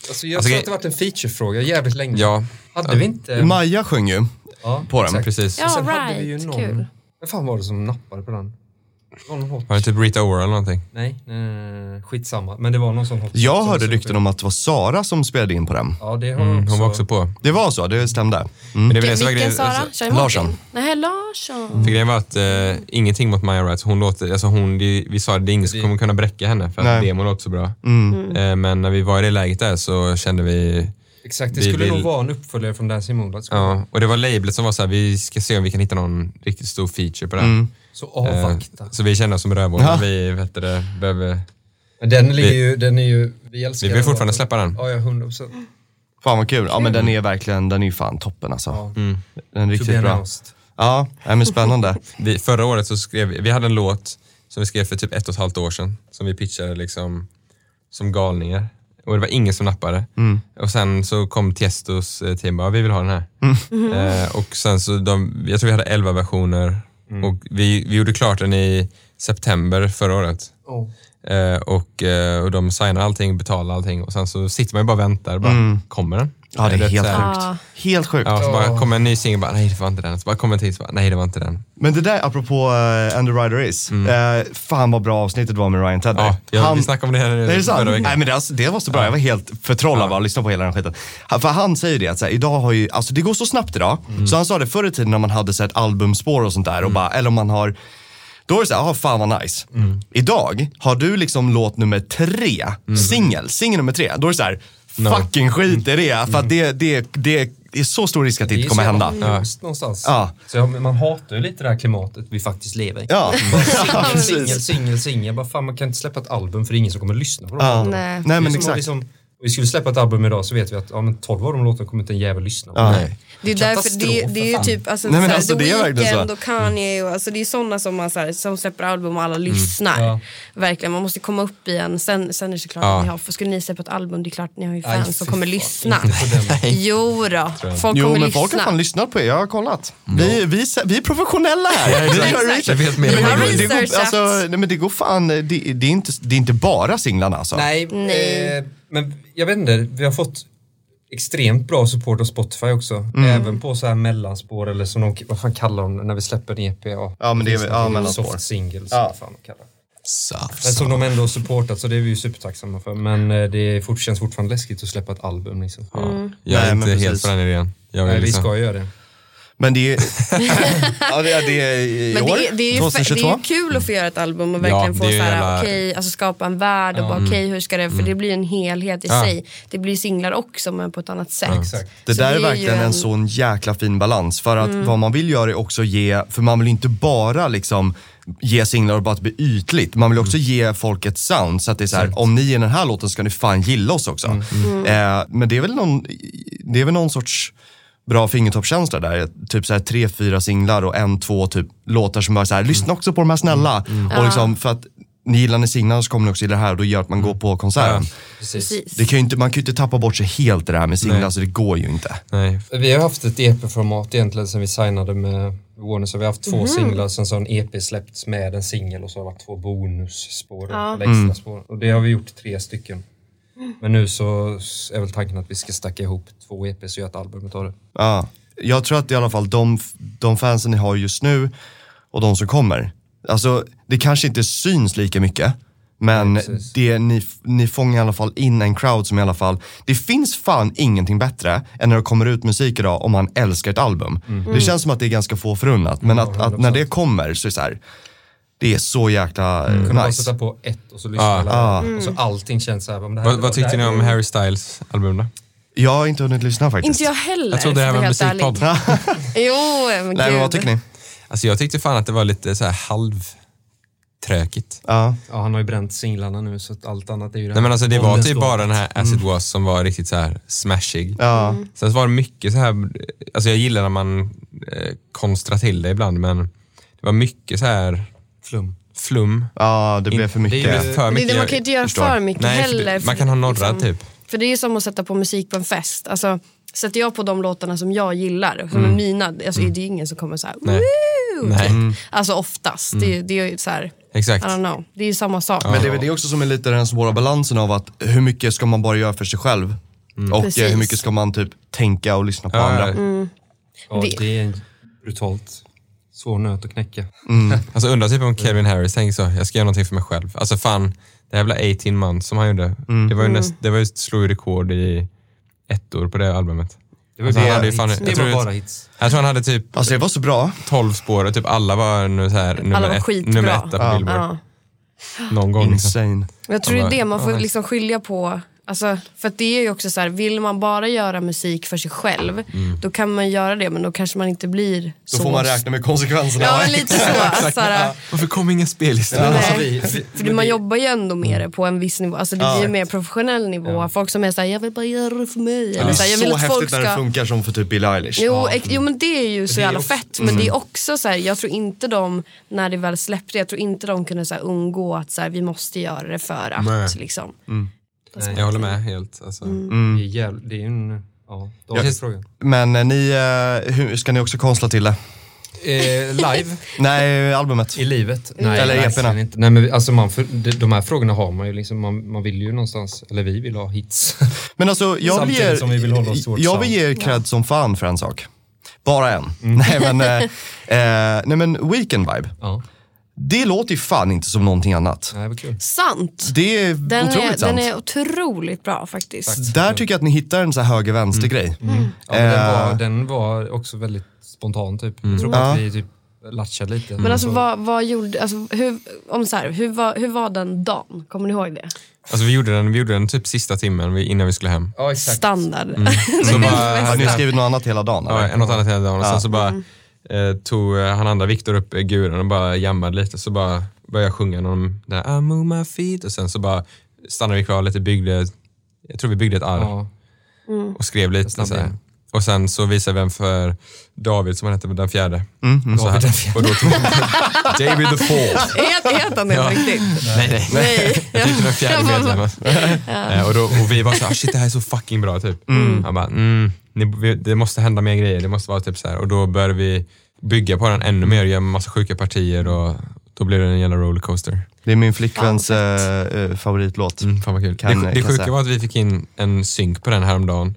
Alltså, jag Alltså, tror att det varit en featurefråga jävligt länge. ja, Hade vi inte... Maja sjöng ju ja, på den. exakt. precis. Ja, Sen hade vi ju right. någon... Kul. Vad fan var det som nappade på den? Var någon hot... Var det typ Rita Ora eller någonting? Nej, nej, nej, nej, skitsamma. Men det var någon sån hot... Jag som- hörde rykten om att det var Sara som spelade in på den. Ja, det har Mm, också... hon var också på. Det var så, det stämde. Mm. Men det Vilken grejen. Sara? alltså, Martin? Larsson. Nej, Larsson. För grejen var att eh, ingenting mot Maya Wright, hon låter, alltså hon, det, vi sa att det är ingen som kommer kunna bräcka henne för att Nej. demon låter så bra. Mm. Eh, men när vi var i det läget där så kände vi, Exakt, det Vi skulle vill- nog vara en uppföljare från Dancing Moonlight. ja, och det var lablet som var så här, vi ska se om vi kan hitta någon riktigt stor feature på den. Mm. Så Eh, avvakta. så vi kände oss som rövhål, Ja. vi vet det, behöver, Men den ligger Vi- ju... Den är ju... Vi älskar vi den vill fortfarande låten. släppa den. Ja, ja, hundra procent. Fan vad kul. Ja men den är verkligen, den är ju fan toppen alltså. Ja. Mm. Den är riktigt bra. announced. Ja, men spännande. Vi, förra året så skrev vi, vi hade en låt som vi skrev för typ ett och ett halvt år sedan, som vi pitchade liksom som galningar. Och det var ingen som nappade. Mm. Och sen så kom Tiestos eh, team och bara, vi vill ha den här. Eh, och sen så, de, jag tror vi hade 11 versioner och vi, vi gjorde klart den i september förra året. Oh. Eh, och, eh, och de signade allting, betalade allting och sen så sitter man ju bara och väntar. Bara, Kommer den? Ja det är Rätt helt så här- sjukt. Ja. Helt sjukt. Ja, så Ja. bara kommer en ny singel, bara nej det var inte den. Så bara kommer en till, så bara, nej det var inte den. Men det där apropå uh, And the Rider Is. Eh, fan vad bra avsnittet var med Ryan Tedder. Ja, jag, Han- vi snackade om det här Är det förra veckan. Nej men det, alltså, det var så bra, jag var helt förtrollad av att lyssna på hela den skiten. Han- För han säger det att så här, idag har ju, alltså det går så snabbt idag. Så han sa det förr i tiden när man hade så ett albumspår och sånt där och bara, eller om man har då är det såhär, ah, fan vad nice. Idag, har du liksom låt nummer tre, singel, singel nummer tre, då är det såhär, fucking skit i det. För att det, det, det är så stor risk att det inte kommer hända. Ja. Någonstans. Ja. Så jag, man hatar ju lite det här klimatet vi faktiskt lever i. Ja, Singel, precis. singel, singel, singel. Bara fan man kan inte släppa ett album för det är ingen som kommer lyssna på dem. Ja. Nej. Nej men Det är att exakt. Liksom, vi skulle släppa ett album idag så vet vi att ja, men 12 av de låtarna kommer inte en jävel lyssna på. Ja. Nej. Det är därför det, det är ju typ alltså, Nej, men såhär, alltså, The det är verkligen Weeknd så. och Kanye och alltså, det är sådana som, man, såhär, som släpper album och alla lyssnar. Ja. Verkligen, man måste komma upp igen. Sen, sen är det såklart Ja. att ni har, för skulle ni släppa ett album, det är klart att ni har ju fans som kommer lyssna. Jo då, folk Jo kommer men lyssna. folk har fan lyssnat på er, jag har kollat. Vi, vi, vi är professionella här. vi gör research. vet mer det, går, alltså, nej, men det går fan, det, det, är inte, det är inte bara singlarna alltså. Nej, Nej. Eh, men jag vet inte, vi har fått extremt bra support av Spotify också. Mm. Även på så här mellanspår eller som de, vad fan kallar de när vi släpper en EP? Ja, Ja, men det är väl- ja, mellanspår. Soft singles, Ja. vad fan de kallar det. Men som de ändå har supportat så det är vi ju supertacksamma för. Men eh, det är fort, känns fortfarande läskigt att släppa ett album liksom. Jag Nej, är men inte helt på den idén. Jag vill Nej, vi liksom- ska göra det. Men det är, ja, det, är- det är i Men år, det, är- det, är ju, fe- det 2022. är ju kul att få göra ett album och Ja, verkligen det få så här, jävla- okej, alltså skapa en värld och bara okej hur ska det, för det blir en helhet i Ja. sig. Det blir singlar också men på ett annat sätt. Exakt. Det Så där är det är ju verkligen en en- sån jäkla fin balans. För att vad man vill göra är också ge, för man vill inte bara liksom ge singlar och bara att blir ytligt. Man vill också ge folk ett sound så att det är så här, om ni är den här låten ska ni fan gilla oss också. Eh, men det är väl någon, det är väl någon sorts bra fingertoppskänsla där. Typ så här tre, fyra singlar och en, två typ låtar som bara så här, lyssna också på de här snälla. Och liksom för att ni gillar ni singlarna så kommer ni också gilla det här och då gör att man går på konserten. Precis. Precis. Det kan ju inte, man kan ju inte tappa bort sig helt i det här med singlar, så det går ju inte. Nej. Vi har haft ett EP-format egentligen sen vi signade med Warner. Så vi har haft två singlar, sen så har en EP släppts med en singel och så har det varit två bonusspår, Ja. eller extra spår. Och det har vi gjort tre stycken. Men nu så är väl tanken att vi ska stacka ihop två EPs och göra ett album utav det. Ja, jag tror att i alla fall de, de fansen ni har just nu och de som kommer. Alltså det kanske inte syns lika mycket. Men Nej, det, ni, ni fångar i alla fall in en crowd som i alla fall, det finns fan ingenting bättre än när det kommer ut musik idag om man älskar ett album. Det känns som att det är ganska få förunnat, men att, att när det kommer så är det så här, det är så jäkla eh, Kunde bara nice. sätta på ett och så lyssna Ja. hela Ja. Och så allting känns så här. det här Vad, vad tyckte ni om Harry Styles album då? Jag har inte hunnit lyssna faktiskt. Inte jag heller. Jag trodde det här var en musikpodd. Jo, men Nej men vad tycker ni? Alltså jag tyckte fan att det var lite så här halv tråkigt. Ja. Ja, han har ju bränt singlarna nu så att allt annat är ju Nej men alltså det var typ bara den här Acid Was som var riktigt så här smashig. Mm. Ja. Sen så var det mycket så här, alltså jag gillar när man eh, konstrar till det ibland men det var mycket så här Flum. flum. ja, det blev för det är mycket. ju- För Det, mycket. det, man kan ju inte göra för mycket Nej, för det- heller. man kan ha några typ. För det är ju som att sätta på musik på en fest. Alltså, sätter jag på de låtarna som jag gillar, som är mina, alltså, det är ingen som kommer så här, Mm. Nej. Nej, Mm. Alltså oftast. Det, är- det är ju så här, exakt. I don't know. Det är ju samma sak. Men det är det också som är lite den svåra balansen av att hur mycket ska man bara göra för sig själv? Och Precis. eh, hur mycket ska man typ tänka och lyssna på Ja, andra? Mm. Ja, Det- det är brutalt svår nöt att knäcka. Alltså undrar typ om Kevin Harris tänker så, jag ska göra någonting för mig själv. Alltså fan, det jävla 18 months som han gjorde. Det var ju, näst, det var ju slog ju rekord i ett år på det albumet. Det var Alltså, han hade hits. fan- det jag tror var det- bara hits. Jag tror han hade typ Alltså det var så bra. 12 spår och typ alla var nu så här, nummer, var ett, skitbra. nummer etta på Ja. Billboard. Ja. Någon gång. Liksom. Insane. Jag tror det är det man får liksom skilja på. Alltså, för att det är ju också så här, vill man bara göra musik för sig själv, då kan man göra det men då kanske man inte blir Då så... får man räkna med konsekvenserna. Ja, men lite så. så här, Varför kom inga spellistor? Nej. Alltså, vi- vi- För man jobbar ju ändå med det på en viss nivå. Alltså det Ja. blir ju mer professionell nivå. Folk som är såhär, jag vill bara göra det för mig. Det Eller är så här, jag så vill att häftigt folk när det ska... funkar som för typ Billie Eilish. Jo, ex- jo men det är ju så jävla fett. Men det är också så här, jag tror inte de, när det väl släppte, jag tror inte de kunde så här, undgå att så här, vi måste göra det för att. Nej. Jag håller med helt. Alltså. Det är, jävla, det är ju en... Ja, dagens fråga. Men eh, ni, eh, hur, ska ni också konstla till det? Eh, live Nej, albumet. i livet? Nej, Eller verkligen EP:na. inte. Nej, men alltså man, för, de, de här frågorna har man ju liksom, man, man vill ju någonstans, eller vi vill ha hits. Men alltså, jag vill ge, som vi vill hålla oss jag vill ge er cred som fan för en sak. Bara en. Mm. Nej, men, eh, eh, nej men Weekend Vibe, ja, det låter ju fan inte som någonting annat. nej, vad kul. Sant! Det är Den otroligt är, sant. den är otroligt bra faktiskt. Där tycker jag att ni hittar en så här höger-vänster grej. Ja, men den, Eh. var, den var också väldigt spontan typ. Jag tror att vi typ latchade lite. Men alltså Så- vad, vad gjorde, alltså, hur, om så här, hur, var, hur var den dagen? Kommer ni ihåg det? Alltså vi gjorde den, vi gjorde den typ sista timmen innan vi skulle hem. Ja, exakt. Standard. Så bara, Har ni skrivit något annat hela dagen? Ja, eller? något annat hela dagen. Och sen Ja. så bara eh, tog eh, han andra Viktor upp guren och bara jammade lite. Så bara började jag sjunga någon där I move my feet och sen så bara stannade vi kvar lite, byggde, jag tror vi byggde ett arr Ja. och skrev lite. Så här. Och sen så visade vi vem för David som han hette, den fjärde. Mm, Och, så här, och då tog David the fourth. Heter han det på riktigt? Nej, nej. Nej. Jag tyckte den fjärde medlemmen. Eh, och, då, och vi var så här, shit det här är så fucking bra typ. Han bara, mm, ni, vi, det måste hända mer grejer, det måste vara typ så här. Och då började vi bygga på den ännu mer, göra massa sjuka partier och då blev det en jävla rollercoaster. Det är min flickväns eh, favoritlåt. Mm, fan vad kul. Kan- det, det sjuka var att vi fick in en synk på den häromdagen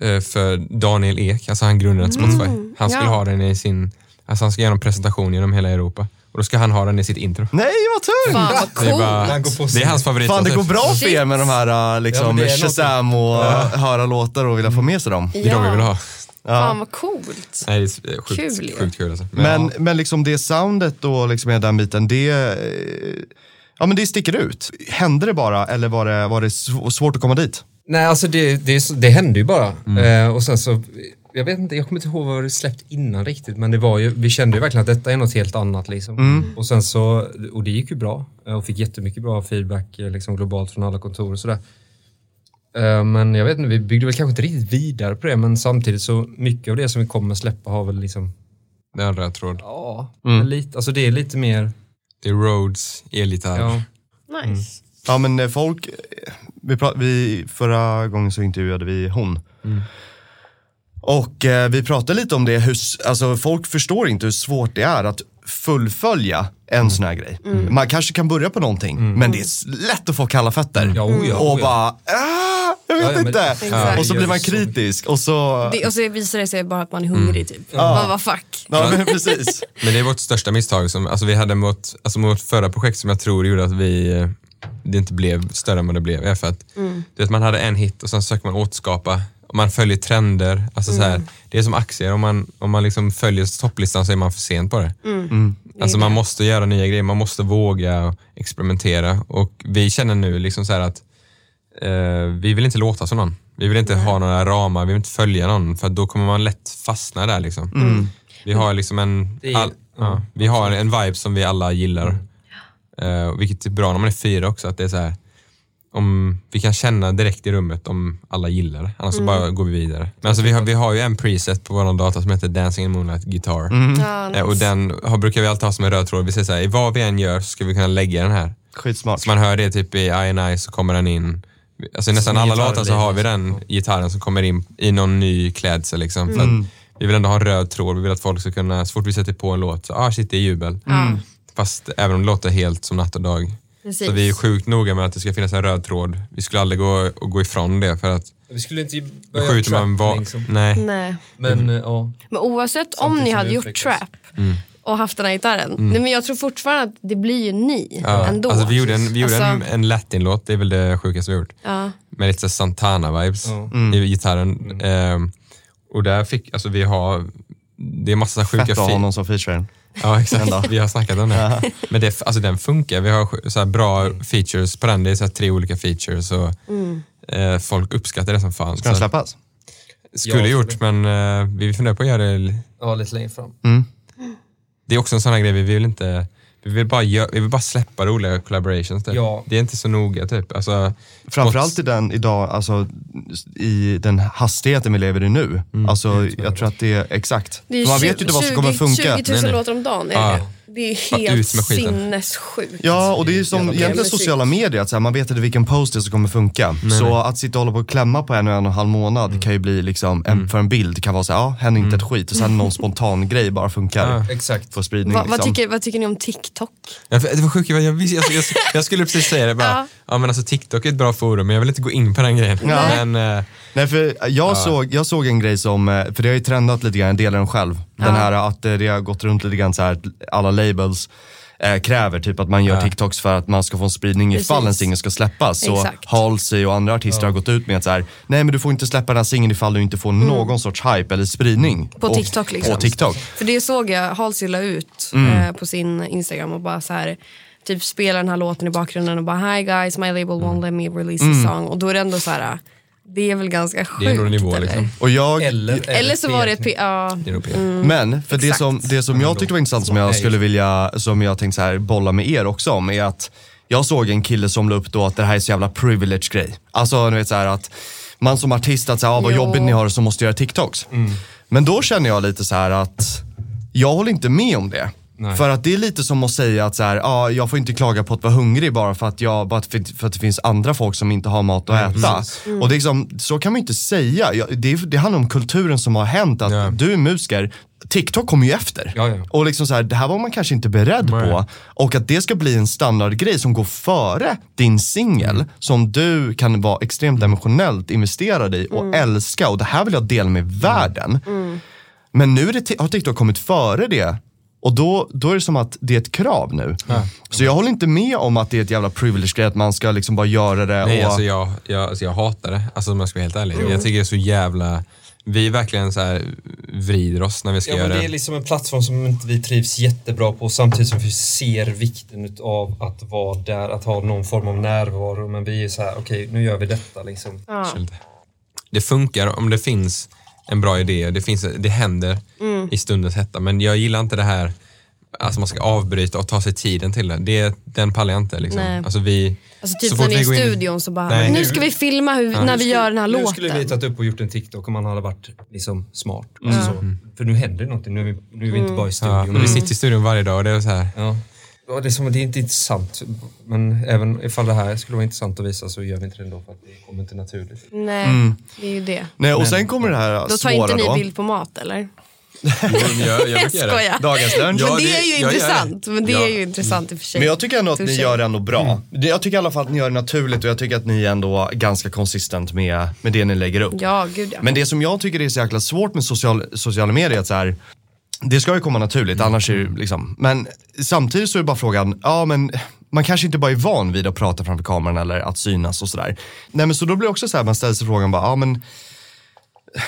eh, för Daniel Ek, alltså han grundade Spotify. Han skulle Ja. ha den i sin, alltså han ska göra en presentation genom hela Europa. Och då ska han ha den i sitt intro. Nej, vad tur! Fan vad Det är, coolt. bara, Han går på det är hans favorit. Fan, det går bra för er med de här Ja, liksom, det är Shazam och höra låtar och vilja få med sig dem. Det är de vi vill ha. Fan vad coolt. Nej, det är sjukt Kul kul. ju. Sjukt kul alltså. Men, Men, men liksom det soundet och liksom hela den biten, det, eh, ja, men det sticker ut. Hände det bara eller var det, var det sv- svårt att komma dit? Nej, alltså det, det, det hände ju bara. Mm. Eh, och sen så, jag vet inte, jag kommer inte ihåg vad det släppt innan riktigt, men det var ju, vi kände ju verkligen att detta är något helt annat liksom. Och sen så, och det gick ju bra eh, och fick jättemycket bra feedback eh, liksom globalt från alla kontor och sådär. Eh, Men jag vet inte, vi byggde väl kanske inte riktigt vidare på det, men samtidigt så mycket av det som vi kommer släppa har väl liksom, det är en röd tråd. ja, men lite, alltså det är lite mer, Det är Rhodes, elgitarr. ja, Nice. Ja men folk, vi, pra- vi, förra gången så intervjuade vi hon. Och eh, vi pratade lite om det, hur, alltså folk förstår inte hur svårt det är att fullfölja en sån här grej. Man kanske kan börja på någonting, men det är lätt att få kalla fötter. Ja, oh ja, och oh ja. bara, ah, jag vet Ja, ja, men- inte. Exakt. Och så Ja, blir man kritisk och så, Det, och så visar det sig bara att man är hungrig typ. Man bara fuck. ja men precis. Men det är vårt största misstag. Som, alltså vi hade mot, alltså mot förra projekt som jag tror gjorde att vi, eh, det inte blev större än vad det blev. För att, du vet, man hade en hit och sen söker man återskapa. Man följer trender. Alltså så här, det är som aktier, om man, om man liksom följer topplistan så är man för sent på det. Alltså man måste göra nya grejer, man måste våga experimentera. Och vi känner nu liksom så här att eh, vi vill inte låta som någon. Vi vill inte ha några ramar, vi vill inte följa någon för då kommer man lätt fastna där. Liksom. Vi har liksom en, all, ja, vi har en vibe som vi alla gillar. Eh, vilket är bra när man är fyra också, att det är så här, om vi kan känna direkt i rummet om alla gillar det, annars så bara går vi vidare. Men alltså vi har, vi har ju en preset på vår data som heter Dancing in Moonlight Guitar. Ja, Eh, och den har, brukar vi alltid ha som en röd tråd. Vi säger så här, i vad vi än gör så ska vi kunna lägga den här. Skitsmart. Så man hör det typ i I så kommer den in. Alltså i nästan alla låtar så har vi den gitarren som kommer in i någon ny klädsel. Liksom, för Mm. att vi vill ändå ha en röd tråd. Vi vill att folk ska kunna, så fort vi sätter på en låt, så ah shit det är jubel. Ja, Fast även om det låter helt som natt och dag. Precis. Så vi är sjukt noga med att det ska finnas en röd tråd. Vi skulle aldrig gå, och gå ifrån det för att Vi skulle inte börja skjuter man trap, va- liksom. Nej. Nej. Men eh, ja. Men oavsett om ni hade gjort trap och haft den här gitarren. Nej, men jag tror fortfarande att det blir ju ni Ja. ändå. Alltså vi gjorde en, vi gjorde en, Alltså, en latin-låt, det är väl det sjukaste vi har gjort. ja. med lite Santana-vibes Ja. i gitarren. Ehm, och där fick, alltså vi har, det är massa sjuka Fett att ha honom som feature. Ja exakt, vi har snackat om det. Men det, alltså den funkar, vi har så här bra features på den, det är så här tre olika features och eh, folk uppskattar det som fan. Ska den släppas? skulle Jag tror gjort men eh, vi funderar på att göra det. ja, lite längre fram. Det är också en sån här grej, vi vill inte vi vill, bara gö- vi vill bara släppa roliga collaborations. Typ. Ja. Det är inte så noga typ. Alltså, Framförallt i den idag, alltså i den hastigheten vi lever i nu. Alltså jag tror att det är exakt. Det är Man vet ju inte vad som kommer funka. 20 000 Nej, nej. låtar om dagen. Är det. Det är helt ut med skiten. sinnessjukt. Ja, och det är ju som egentligen sociala medier, att så här, man vet inte vilken poster som kommer funka. så att sitta och hålla på och klämma på en och en och en halv månad kan ju bli liksom, en, för en bild kan vara så här, ja, händer inte ett skit och sen någon spontan grej bara funkar. Ja. Exakt. Får spridning Va, vad, liksom. tycker, vad tycker ni om TikTok? Ja, för Det var sjukt, jag, jag, jag, jag, jag skulle precis säga det bara. Ja. Ja. men alltså TikTok är ett bra forum men jag vill inte gå in på den grejen. Nej. Men, eh, Nej för jag, såg, jag såg en grej som, eh, för det har ju trendat lite grann, jag delar den själv. Den här att eh, det har gått runt lite grann så här, att alla labels eh, kräver typ att man gör Ja. TikToks för att man ska få en spridning ifall Precis. en singel ska släppas. Så Exakt. Halsey och andra artister har gått ut med att så här, nej men du får inte släppa den här singeln ifall du inte får någon sorts hype eller spridning. På Och- TikTok liksom. På TikTok. För det såg jag Halsey la ut Mm. eh, på sin Instagram och bara så här typ spela den här låten i bakgrunden och bara hi guys my label won't let me release Mm. a song och då är det ändå så här det är väl ganska sjukt det är nog nivå eller? liksom. Och jag, Eller, Eller så var det ett ja, P. Men, för det som, det som jag tyckte var intressant som jag skulle vilja, som jag tänkte så här bolla med er också om är att jag såg en kille som la upp då att det här är så jävla privilege grej. Alltså ni vet så här att man som artist att säga, ah, vad Jo. jobbigt ni har så måste göra TikToks. Men då känner jag lite så här att jag håller inte med om det. Nej. För att det är lite som att säga att så här, ah, jag får inte klaga på att vara hungrig bara för att, jag, bara för, att det finns andra folk som inte har mat att äta. Och det är liksom, så kan man ju inte säga. Det, det handlar om kulturen som har hänt. Att Ja. du är musiker, TikTok kommer ju efter. Ja, ja. Och liksom så här, det här var man kanske inte beredd Nej. på. Och att det ska bli en standardgrej som går före din singel som du kan vara extremt emotionellt investerad i och älska. Och det här vill jag dela med världen. Men nu är det, har TikTok kommit före det. Och då, då är det som att det är ett krav nu. Så jag håller inte med om att det är ett jävla privilege att man ska liksom bara göra det. Nej, och, alltså jag, jag, alltså jag hatar det. Alltså om jag ska vara helt ärlig. Jag tycker det är så jävla... Vi verkligen så här vrider oss när vi ska Ja, men göra det är liksom en plattform som inte vi trivs jättebra på samtidigt som vi ser vikten av att vara där, att ha någon form av närvaro. Men vi är så här, okej nu gör vi detta liksom. ja. Det funkar om det finns en bra idé det, finns, det händer Mm. i stundens hetta. Men jag gillar inte det här, alltså man ska avbryta och ta sig tiden till det. det den pallar jag inte. Liksom. Nej. Alltså vi, Alltså så typ när ni är i in- studion så bara, Nej. nu ska vi filma hur, när vi gör den här nu låten. skulle vi tagit upp och gjort en TikTok om man hade varit liksom smart. Mm. Alltså, så. För nu händer det någonting, nu är vi, nu är vi inte bara i studion. ja, men vi sitter i studion varje dag och det är så här. Ja. Ja, det, är som, det är inte intressant, men även ifall det här skulle vara intressant att visa så gör vi inte det ändå för att det kommer inte naturligt. Nej, det är ju det. nej, och sen kommer det här Då tar svåra inte ni då. bild på mat eller? Jo, men jag, jag, skojar. Dagens lunch. Ja, men det, är ju jag intressant. Men det Ja. är ju intressant i och för sig. Men jag tycker ändå att ni gör det ändå bra. Det- Jag tycker i alla fall att ni gör det naturligt och jag tycker att ni är ändå ganska konsistent med, med det ni lägger upp. Ja, gud ja. Men det som jag tycker är så jäkla svårt med social, sociala medier är att så här, det ska ju komma naturligt, annars är det liksom, men samtidigt så är det bara frågan, ja men man kanske inte bara är van vid att prata framför kameran eller att synas och sådär. Nej men så då blir det också så här, man ställer sig frågan bara, ja men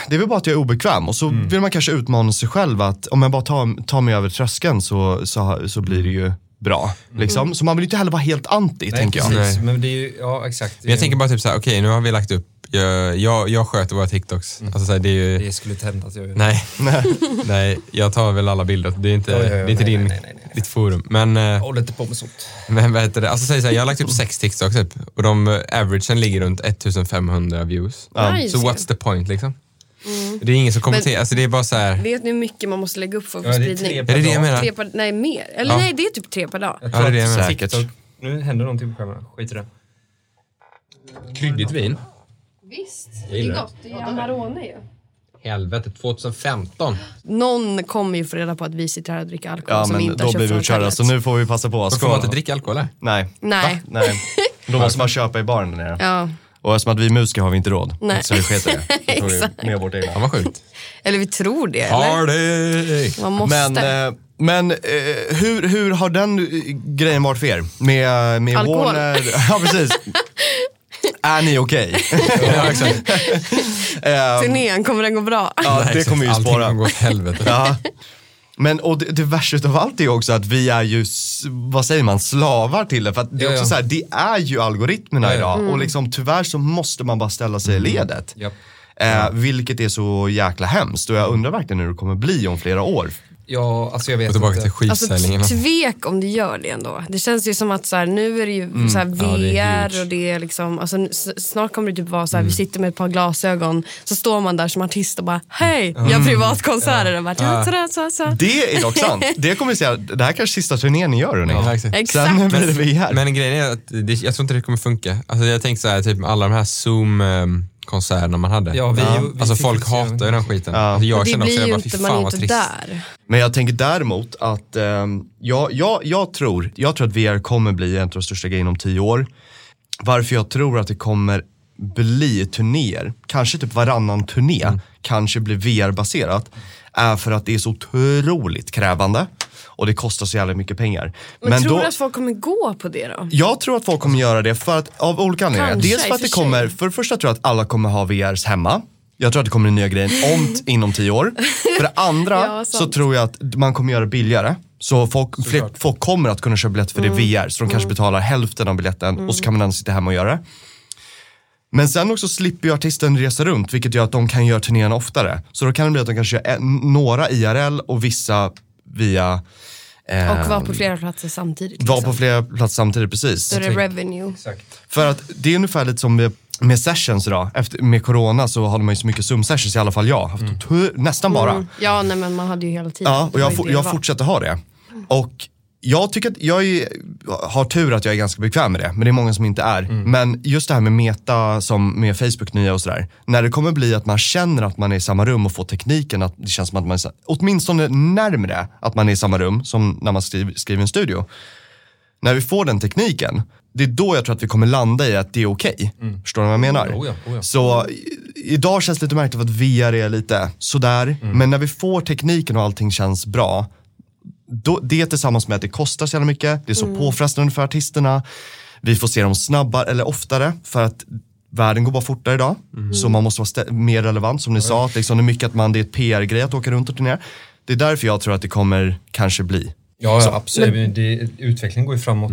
det är väl bara att jag är obekväm och så vill man kanske utmana sig själv att om jag bara tar, tar mig över tröskeln så, så, så blir det ju bra. Liksom. Så man vill ju inte heller vara helt anti tänker jag. precis. Men det är ju, ja exakt. Men jag tänker bara typ så här, okej nu har vi lagt upp Jag, jag, jag sköter våra TikToks. Alltså, så här, det är ju... Det skulle inte hända att jag gör Nej. nej, jag tar väl alla bilder. Det är inte, Ja, ja, ja, det är inte nej, din, nej, nej, nej. ditt forum. Men, eh, Håll inte på med sånt. men vad heter det? Alltså, så här, jag har lagt upp sex TikToks typ, och de eh, averagen ligger runt 1500 views. Nice. Så what's the point liksom? Det är ingen som kommenterar. Alltså, det är bara så här... Vet ni hur mycket man måste lägga upp för att få Ja, det är spridning? tre Är det det jag menar? Tre per, nej, mer. Eller Ja. nej, det är typ tre per dag. Jag Ja, det är det jag menar. Nu händer någonting på kameran. Skit i det. Kryddigt vin. Visst, det. gott. Det är Amarone ju. Helvete, 2015. Någon kommer ju få reda på att vi sitter här och dricker alkohol Ja som men inte då har blir köpt vi från utkörda hotellet. så nu får vi passa på. Får man inte dricka alkohol eller? Nej. Nej. Nej. Då måste man köpa i baren där nere. Ja, Och eftersom att vi är musiker har vi inte råd. Nej. Så vi sket i det. Då tog vi Exakt. Med vårt egna. Fan vad sjukt. eller vi tror det. Eller? Party! Man måste. Men, eh, men eh, hur, hur har den eh, grejen varit för er? Med, med Alkohol. Warner? Ja precis. Är ni okej? Eh, Turnén, kommer den gå bra? ja, det kommer ju Allting spåra. kommer gå åt helvete. Ja. Men och det, det värsta utav allt är också att vi är ju, vad säger man, slavar till det. För att det är också ja. så här, det är ju algoritmerna Ja, idag. Mm. Och liksom tyvärr så måste man bara ställa sig i ledet. Japp. Eh, vilket är så jäkla hemskt. Och jag undrar verkligen hur det kommer bli om flera år. Ja, alltså jag vet Och tillbaka inte. till Alltså skivsäljningen. tvek om det gör det ändå. Det känns ju som att så här, nu är det ju så här, VR Ja, det och det är liksom, alltså, snart kommer det typ vara så Mm. här, vi sitter med ett par glasögon, så står man där som artist och bara hej, jag har privatkonserter. Och bara, ta, ta, ta. Det är dock sant. Det kommer jag säga, det här kanske är sista turnén ni gör hörni. Ja, exakt. Sen blir det VR. Men grejen är att det, jag tror inte det kommer funka. Alltså jag tänker så här, typ alla de här Zoom-konserterna man hade. Ja, vi, vi Alltså folk hatar ju den skiten. Ja. Alltså jag det känner också, jag bara, fy fan vad inte trist. där. Men jag tänker däremot att ehm, jag, jag, jag, tror, jag tror att VR kommer bli en av de största grejerna om tio år. Varför jag tror att det kommer bli turnéer, kanske typ varannan turné, Mm. kanske blir VR-baserat, är för att det är så otroligt krävande och det kostar så jävla mycket pengar. Men, tror då, du att folk kommer gå på det då? jag tror att folk kommer göra det för att, av olika anledningar. Kanske, Dels för att det kommer, för det första tror jag att alla kommer ha VRs hemma. Jag tror att det kommer en nya grejen om inom tio år. För det andra Ja, så tror jag att man kommer göra det billigare. Så folk, fler, folk kommer att kunna köpa biljetter för Mm. det är VR. Så de kanske betalar hälften av biljetten och så kan man ändå sitta hemma och göra det. Men sen också slipper ju artisten resa runt vilket gör att de kan göra turnéerna oftare. Så då kan det bli att de kanske gör en, några IRL och vissa via eh, Och vara på flera platser samtidigt. vara liksom. på flera platser samtidigt, precis. Så är det revenue. Exakt. För att det är ungefär lite som med, med sessions idag. Efter, med corona så hade man ju så mycket Zoom-sessions, i alla fall jag. Tu- nästan bara. Mm. Ja, nej men man hade ju hela tiden. Ja, och var jag, jag var. fortsätter ha det. Och jag tycker att jag är, har tur att jag är ganska bekväm med det, men det är många som inte är. Men just det här med meta, som med Facebook nya och sådär. När det kommer bli att man känner att man är i samma rum och får tekniken att det känns som att man är åtminstone närmre att man är i samma rum som när man skriver, skriver en studio. När vi får den tekniken, det är då jag tror att vi kommer landa i att det är okej. Förstår ni vad jag menar? Oh ja, oh ja. Så idag känns det lite märkligt för att VR är lite sådär. Men när vi får tekniken och allting känns bra, då, det tillsammans med att det kostar så jävla mycket, det är så påfrestande för artisterna, vi får se dem snabbare eller oftare för att världen går bara fortare idag. Så man måste vara stä- mer relevant som ni sa, att liksom det är mycket att man, det är ett PR-grej att åka runt och turnera. Det är därför jag tror att det kommer kanske bli. Ja, ja absolut. Men det, utvecklingen går ju framåt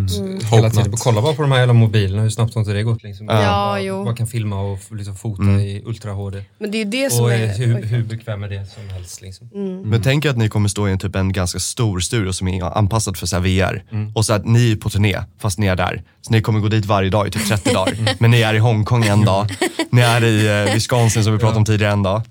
hela tiden. Kolla bara på de här jävla mobilerna, hur snabbt har inte det gått? Liksom. Ja, bara, jo. bara kan filma och liksom fota i Ultra HD. Men det är det som Och är... hur, hur bekväm är det som helst? Liksom. Men tänk er att ni kommer stå i en, typ en ganska stor studio som är anpassad för så här VR. Och så att ni är på turné, fast ni är där. Så ni kommer gå dit varje dag i typ 30 dagar. Men ni är i Hongkong en dag. Ni är i eh, Wisconsin som vi pratade om tidigare en dag.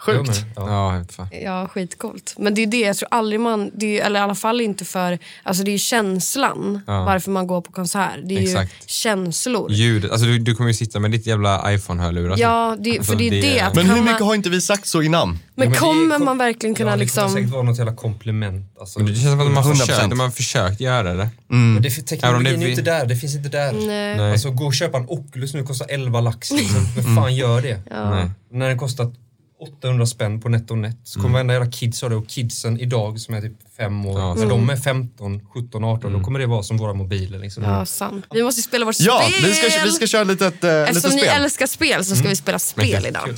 Sjukt. Ja. Ja, skitcoolt. Men det är det, jag tror aldrig man, det är, eller i alla fall inte för, alltså det är ju känslan Ja. varför man går på konsert. Det är ju Exakt. känslor. Ljudet, alltså du, du kommer ju sitta med ditt jävla iPhone-hörlurar. typ. Ja, det, Alltså, för det är det. det- att Men hur mycket man, har inte vi sagt så innan? men Ja, men det kommer kom- man verkligen kunna ja, det liksom... kommer säkert vara något jävla komplement. Alltså, Men det känns som att de har 100%. försökt, de har försökt göra det. Men det, teknologin det är ju inte där, det finns inte där. Nej. Nej. Alltså gå och köpa en Oculus nu, kostar 11 lax liksom. Vem fan gör det? Nej. När den kostar 800 spänn på NetOnNet så kommer varenda jävla kids ha det och kidsen idag som är typ fem år, Ja, när de är 15, 17, 18 då kommer det vara som våra mobiler liksom. Ja, sant. Vi måste spela vårt Ja, spel! vi ska, vi ska köra lite, ett, lite Eftersom ni spel. älskar spel så ska vi spela spel idag.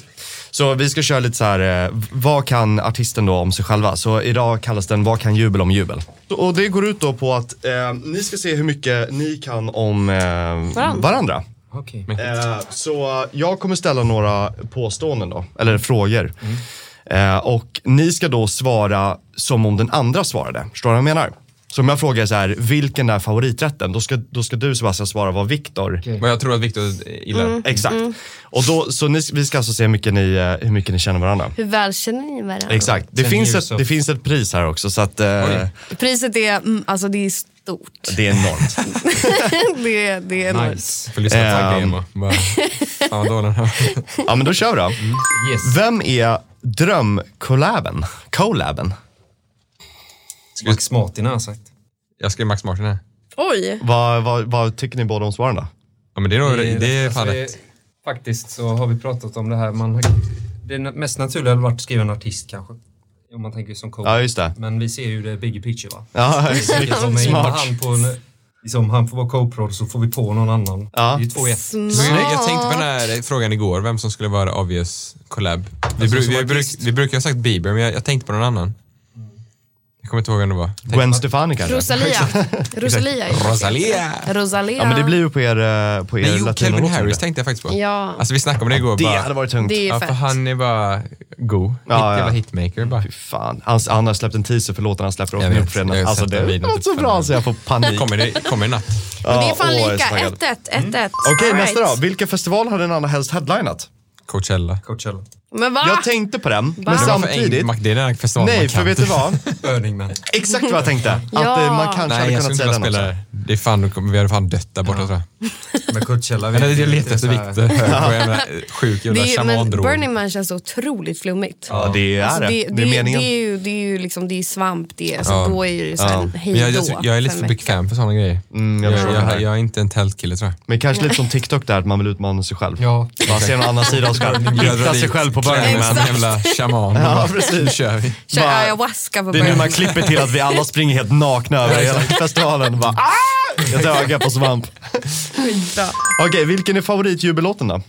Så vi ska köra lite så här, eh, vad kan artisten då om sig själva? Så idag kallas den Vad kan jubel om jubel? Och det går ut då på att eh, ni ska se hur mycket ni kan om eh, varandra. Okej. Eh, så jag kommer ställa några påståenden då, eller frågor. Eh, och ni ska då svara som om den andra svarade. Förstår du vad jag menar? Så om jag frågar så här, vilken är favoriträtten? Då ska, då ska du Sebastian svara vad Viktor Vad jag tror att Viktor gillar. Exakt. Och då, så ni, vi ska alltså se hur mycket, ni, eh, hur mycket ni känner varandra. Hur väl känner ni varandra? Exakt. Det finns, ett, det finns ett pris här också så att eh. Priset är, mm, alltså det är stort. det är enormt. det, är- det är enormt. Nice. Får lyssna på Ehm. taggen Emma. Den här. ja men då kör vi då. Yes. Vem är drömcollaben? Collaben? Max Martin har jag sagt. Jag skrev Max Martin här. Oj, Vad, vad, vad tycker ni båda om svaren då? Ja men det är, nog, det är alltså, fan det- rätt. Faktiskt så har vi pratat om det här. Man har, det mest naturliga hade varit att skriva en artist kanske. Om man tänker som coach. Ja just det. Men vi ser ju det bigger picture va? Ja, Det smart. han på en, liksom, han får vara co-prod så får vi på någon annan. Ja. Det är ju två i ett. Men Jag, jag tänkte på den här frågan igår, vem som skulle vara obvious collab. Vi, bru- vi, bruk, vi brukar ha sagt Bieber, men jag, jag tänkte på någon annan. Kommer inte ihåg vem det var. Gwen Stefani kanske? Rosalia. Rosalia. Rosalia! Rosalia. Ja men det blir ju på er, eh, på er Nej, jo, Calvin Harris det. tänkte jag faktiskt på. Ja, Alltså vi snackade om det igår. Det bara, hade varit tungt. det är ja, för han är bara go. Hit, Ja, ja. Hitmaker bara. Fy fan. Han, han har släppt en teaser för låten han släpper Jag också nu på fredag. Alltså det videon något typ så bra så jag får panik. Kommer det, kommer i natt. Men det är fan lika. så taggad. 1-1. 1-1. Okej nästa då. Vilken festival hade den andra helst headlinat? Coachella. Coachella. Men va? Jag tänkte på den, men Va? Det var för samtidigt. eng- Det är den festivalen Nej, för vet du vad? Exakt vad jag tänkte. Att Ja. eh, man kanske Nej, hade kunnat säga den spela också. det. Det är fan, vi hade fan dött där borta tror jag. Men Coachella. Men det är det jag letar efter Viktor. Sjuk jävla shamandrog. Burning Man känns så otroligt flummigt. Ja, det är Alltså, det. det, Det är meningen. Det är ju, det är ju liksom, det är svamp, det alltså, Ja. då är det så här Ja. hej jag, jag, jag är lite för bekväm för sådana grejer. Mm, jag jag, förstår jag, är inte en tältkille tror jag. Men kanske lite som TikTok där, att man vill utmana sig själv. Ja. Man ser en annan sida och ska hitta sig själv på Burning som Man. en jävla shaman. Ja, Nu precis. kör vi. Kör Bara- ayahuasca på Det är nu man klipper till att vi alla springer helt nakna över hela festivalen. Bara, "Ah!" Ett öga på svamp. Okej, vilken är favoritjubellåten då?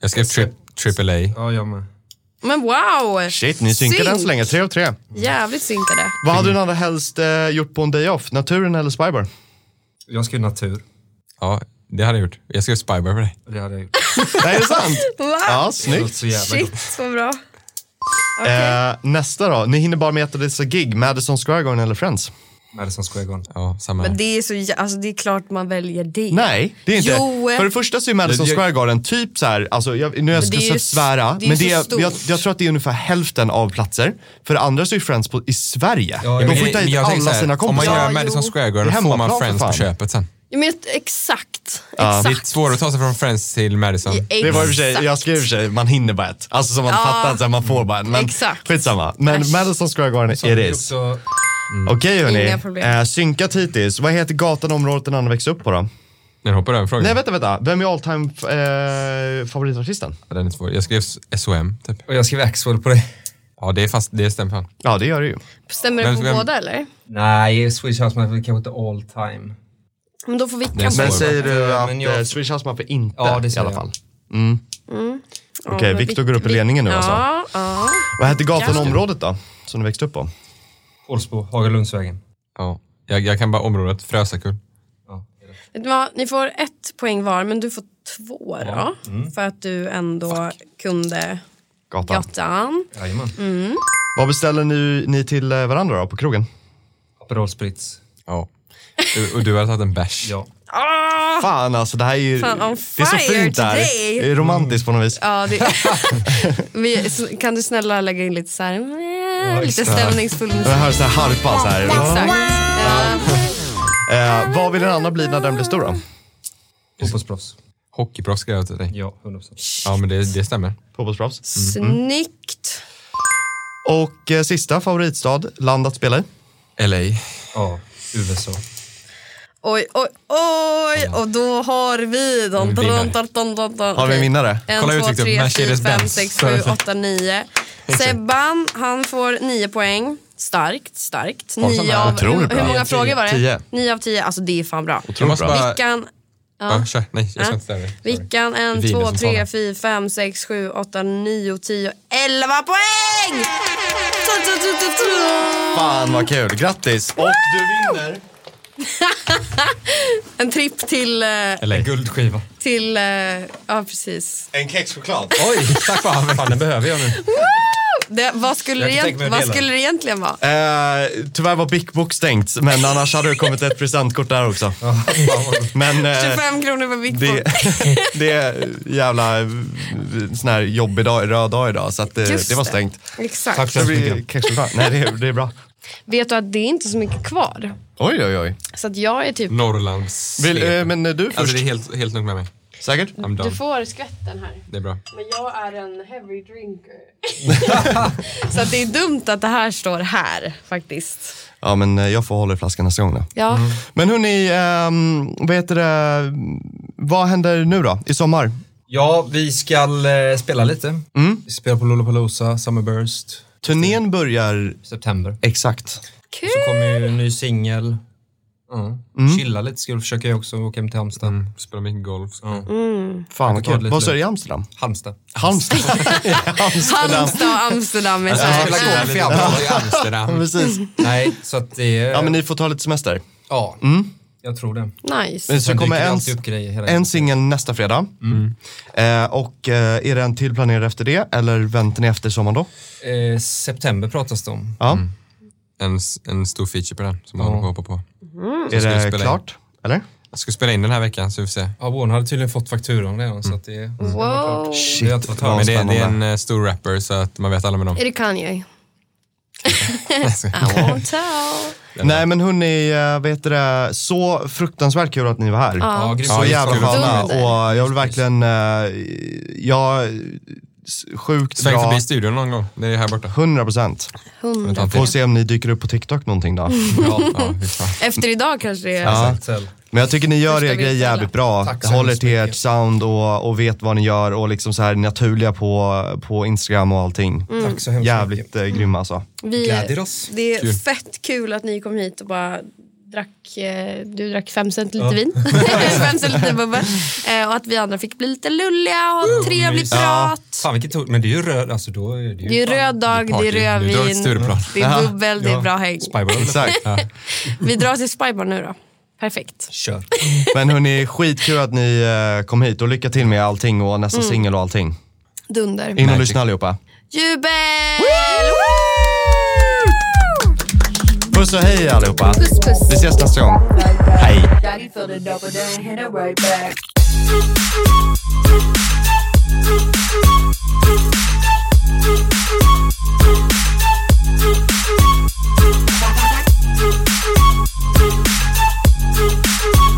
Jag skrev tri triple A. Ja, jag med. Men wow! Shit, ni synkade än så länge. Tre av tre. Jävligt synkade. Vad hade du allra helst eh, gjort på en day off? Naturen eller Spybar? Jag skrev natur. Ja, det hade jag gjort. Jag skrev Spybar för dig. Det hade jag gjort. Nej, är det sant? Va? Ja, Det snyggt. så jävla. Shit, vad bra. Okej. Eh, nästa då. Ni hinner bara med ett gig. Madison Square Garden eller Friends? Madison Square Garden. Ja, samma Men här. det är, så, jä- alltså, det är klart man väljer det. Nej, det är inte. Jo. För det första så är Madison Square Garden typ så här, alltså jag, nu jag ska det är ju så svära, det är men så det är, stort. jag, jag tror att det är ungefär hälften av platser. För det andra så är Friends på, i Sverige. Ja, De men får det- inte men hit jag tänker alla så här, sina Om man kompisar. gör Ja, Madison jo. Square Det är Garden får man hemmaplan för Friends på fan. köpet sen. Ja, men exakt. Ja, Det är Exakt. svårare att ta sig från Friends till Madison. Det var i och för sig, jag skrev i och för sig, man hinner bara ett. Alltså som man Ja. fattar att så här, man får bara en. Men Exakt. skitsamma. Men Äsch. Madison Square Garden, Så it is. också- Okej hörni, eh, synkat hittills. Vad heter gatan området den andra växte upp på då? Den hoppar över frågan. Nej vänta, vänta. Vem är all time eh, favoritartisten? Ja, Den är svår. Jag skrev SOM typ. Och jag skrev Axwell på det. Ja, det, är fast, det stämmer fan. Ja det gör det ju. Stämmer det på vem- båda eller? Nej, Swedish House Mafia kanske inte all time. Men då får vi. Men säger du Ja, att men jag... jag- Swedish House Mafia inte Ja, det i säger alla jag. fall? Mm. Okej, Viktor går upp i ledningen nu alltså. Ja, ja. Vad hette gatan och området då? Som du växte upp på? Pålsbo, Hagalundsvägen. Ja. Jag, jag kan bara området, Frösakull. Ja. Vet du vad? Ni får ett poäng var, men du får två då. För att du ändå kunde Gatan. gatan. Jajamän. Vad beställer ni, ni till eh, varandra då på krogen? Aperol Spritz. Ja. Du, och du har tagit en bärs. Ja. Ah! Fan alltså, det här är ju... Fan, det är så fint där. today. Det är romantiskt på något vis. Ja, det... Vi, så- kan du snälla lägga in lite så här, eh, lite stämningsfull musik? Jag hör så här harpa så här. Exakt. Ja. Eh, vad vill den andra bli när den blir stor då? Fotbollsproffs. Hockeyproffs skrev jag till dig. Ja, 100%. Ja, men det, det stämmer. Fotbollsproffs. Snyggt. Och eh, sista favoritstad, land att spela i? LA. Ja, USA. Oj, oj, oj. Och då har vi... Don, don, don, don. Har vi en vinnare? En, Kolla två, uttrycket, tre, fyra, Mercedes-Benz. fem, sex, sju, åtta, nio. Sebban, han får nio poäng. Starkt, starkt. Karlsson Nio där. av, Otroligt hur, hur många Tio. frågor var det? Tio. Nio av tio. Alltså det är fan bra. Vickan, Ja, kör. Nej, jag ska Ja. inte ställa. Vickan, en, Viner två, som tre, talar. fyra, fem, sex, sju, åtta, nio, tio, elva poäng! Fan vad kul, grattis! Och du vinner En tripp till... eh, Eller En guldskiva. till eh, ja, precis. En kexchoklad. Oj, tack fan. fan den behöver jag nu. Det, vad skulle, det, egent- vad skulle det egentligen vara? Eh, tyvärr var Bic Book stängt, men annars hade det kommit ett presentkort där också. Men eh, 25 kronor för Big det, Book. det är jävla eh, sån här jobbig dag, röd dag idag, så att, Just det var det. stängt. Exakt. Tack så Det mycket. Nej, det är, det är bra. Vet du att det är inte så mycket kvar? Oj, oj, oj. Så att jag är typ... Norrlands Vill, eh, men eh, du först? Alltså det är helt, helt nog med mig. Säkert? I'm Du done. får skvätten här. Det är bra. Men jag är en heavy drinker. så att det är dumt att det här står här faktiskt. Ja, men eh, jag får hålla i flaskan nästa gång då. Ja. Men hörni, ehm, vad heter det, vad händer nu då, i sommar? Ja, vi ska eh, spela lite. Vi spelar på Lollapalooza, Summerburst, Turnén börjar september. exakt. Kul! Så kommer ju en ny singel. Ja. Chilla lite jag försöka jag också åka hem till Halmstad. Mm. Spela mycket golf. Ja. Fan vad kul. Vad sa du i. Amsterdam? Halmstad. Halmstad. Amsterdam. Halmstad och Amsterdam är så Jag här. spelar golf i Amsterdam. i Amsterdam. Precis. Nej, så att det är... Ja, men ni får ta lite semester. Ja, jag tror det. Nice. Men så kommer en, en singel nästa fredag. Eh, och eh, är det en till planerad efter det, eller väntar ni efter sommaren då? Eh, september pratas det om. Ja, En, en stor feature på den som Ja. man håller på att hoppa på. är ska vi det spela in. klart? Eller? Jag ska spela in den här veckan så vi får se. Ja, Warner hade tydligen fått fakturan redan så att det... Wow. Det har jag Shit, vad höra. Men det, det är en eh, stor rapper så att man vet alla med dem. Är det Kanye? I won't tell. Nej men hörni, eh, vet du det, så fruktansvärt kul att ni var här. Ja. Så jävla sköna och jag vill verkligen, eh, jag, sjukt Sväng bra, förbi studion någon gång. Det är här borta. 100 procent. Får se om ni dyker upp på TikTok någonting då. Ja, ja, fan. Efter idag kanske det är... Ja. Men jag tycker ni gör er grej jävligt bra. Tack Håller till ert mycket. sound och, och vet vad ni gör och liksom så här naturliga på, på Instagram och allting. Tack så hemskt Jävligt eh, grymma alltså. Vi, det är Kul. fett kul att ni kom hit och bara drack, eh, du drack fem centiliter vin, fem centiliter bubbel. Eh, och att vi andra fick bli lite lulliga och ha trevlig mys. prat. Fan vilket Men det är ju röd, alltså då är det ju... Det är ju röd dag, det är rödvin, det är bubbel, det är Ja. bra häng. Exakt. Vi drar till Spybar nu då. Perfekt. Kör. Men hörni, skitkul att ni eh, kom hit och lycka till med allting och nästa Mm. singel och allting. Dunder. In och lyssna allihopa. Jubel! Puss och hej allihopa. Puss, puss. Vi ses nästa gång. Hej. Thank you.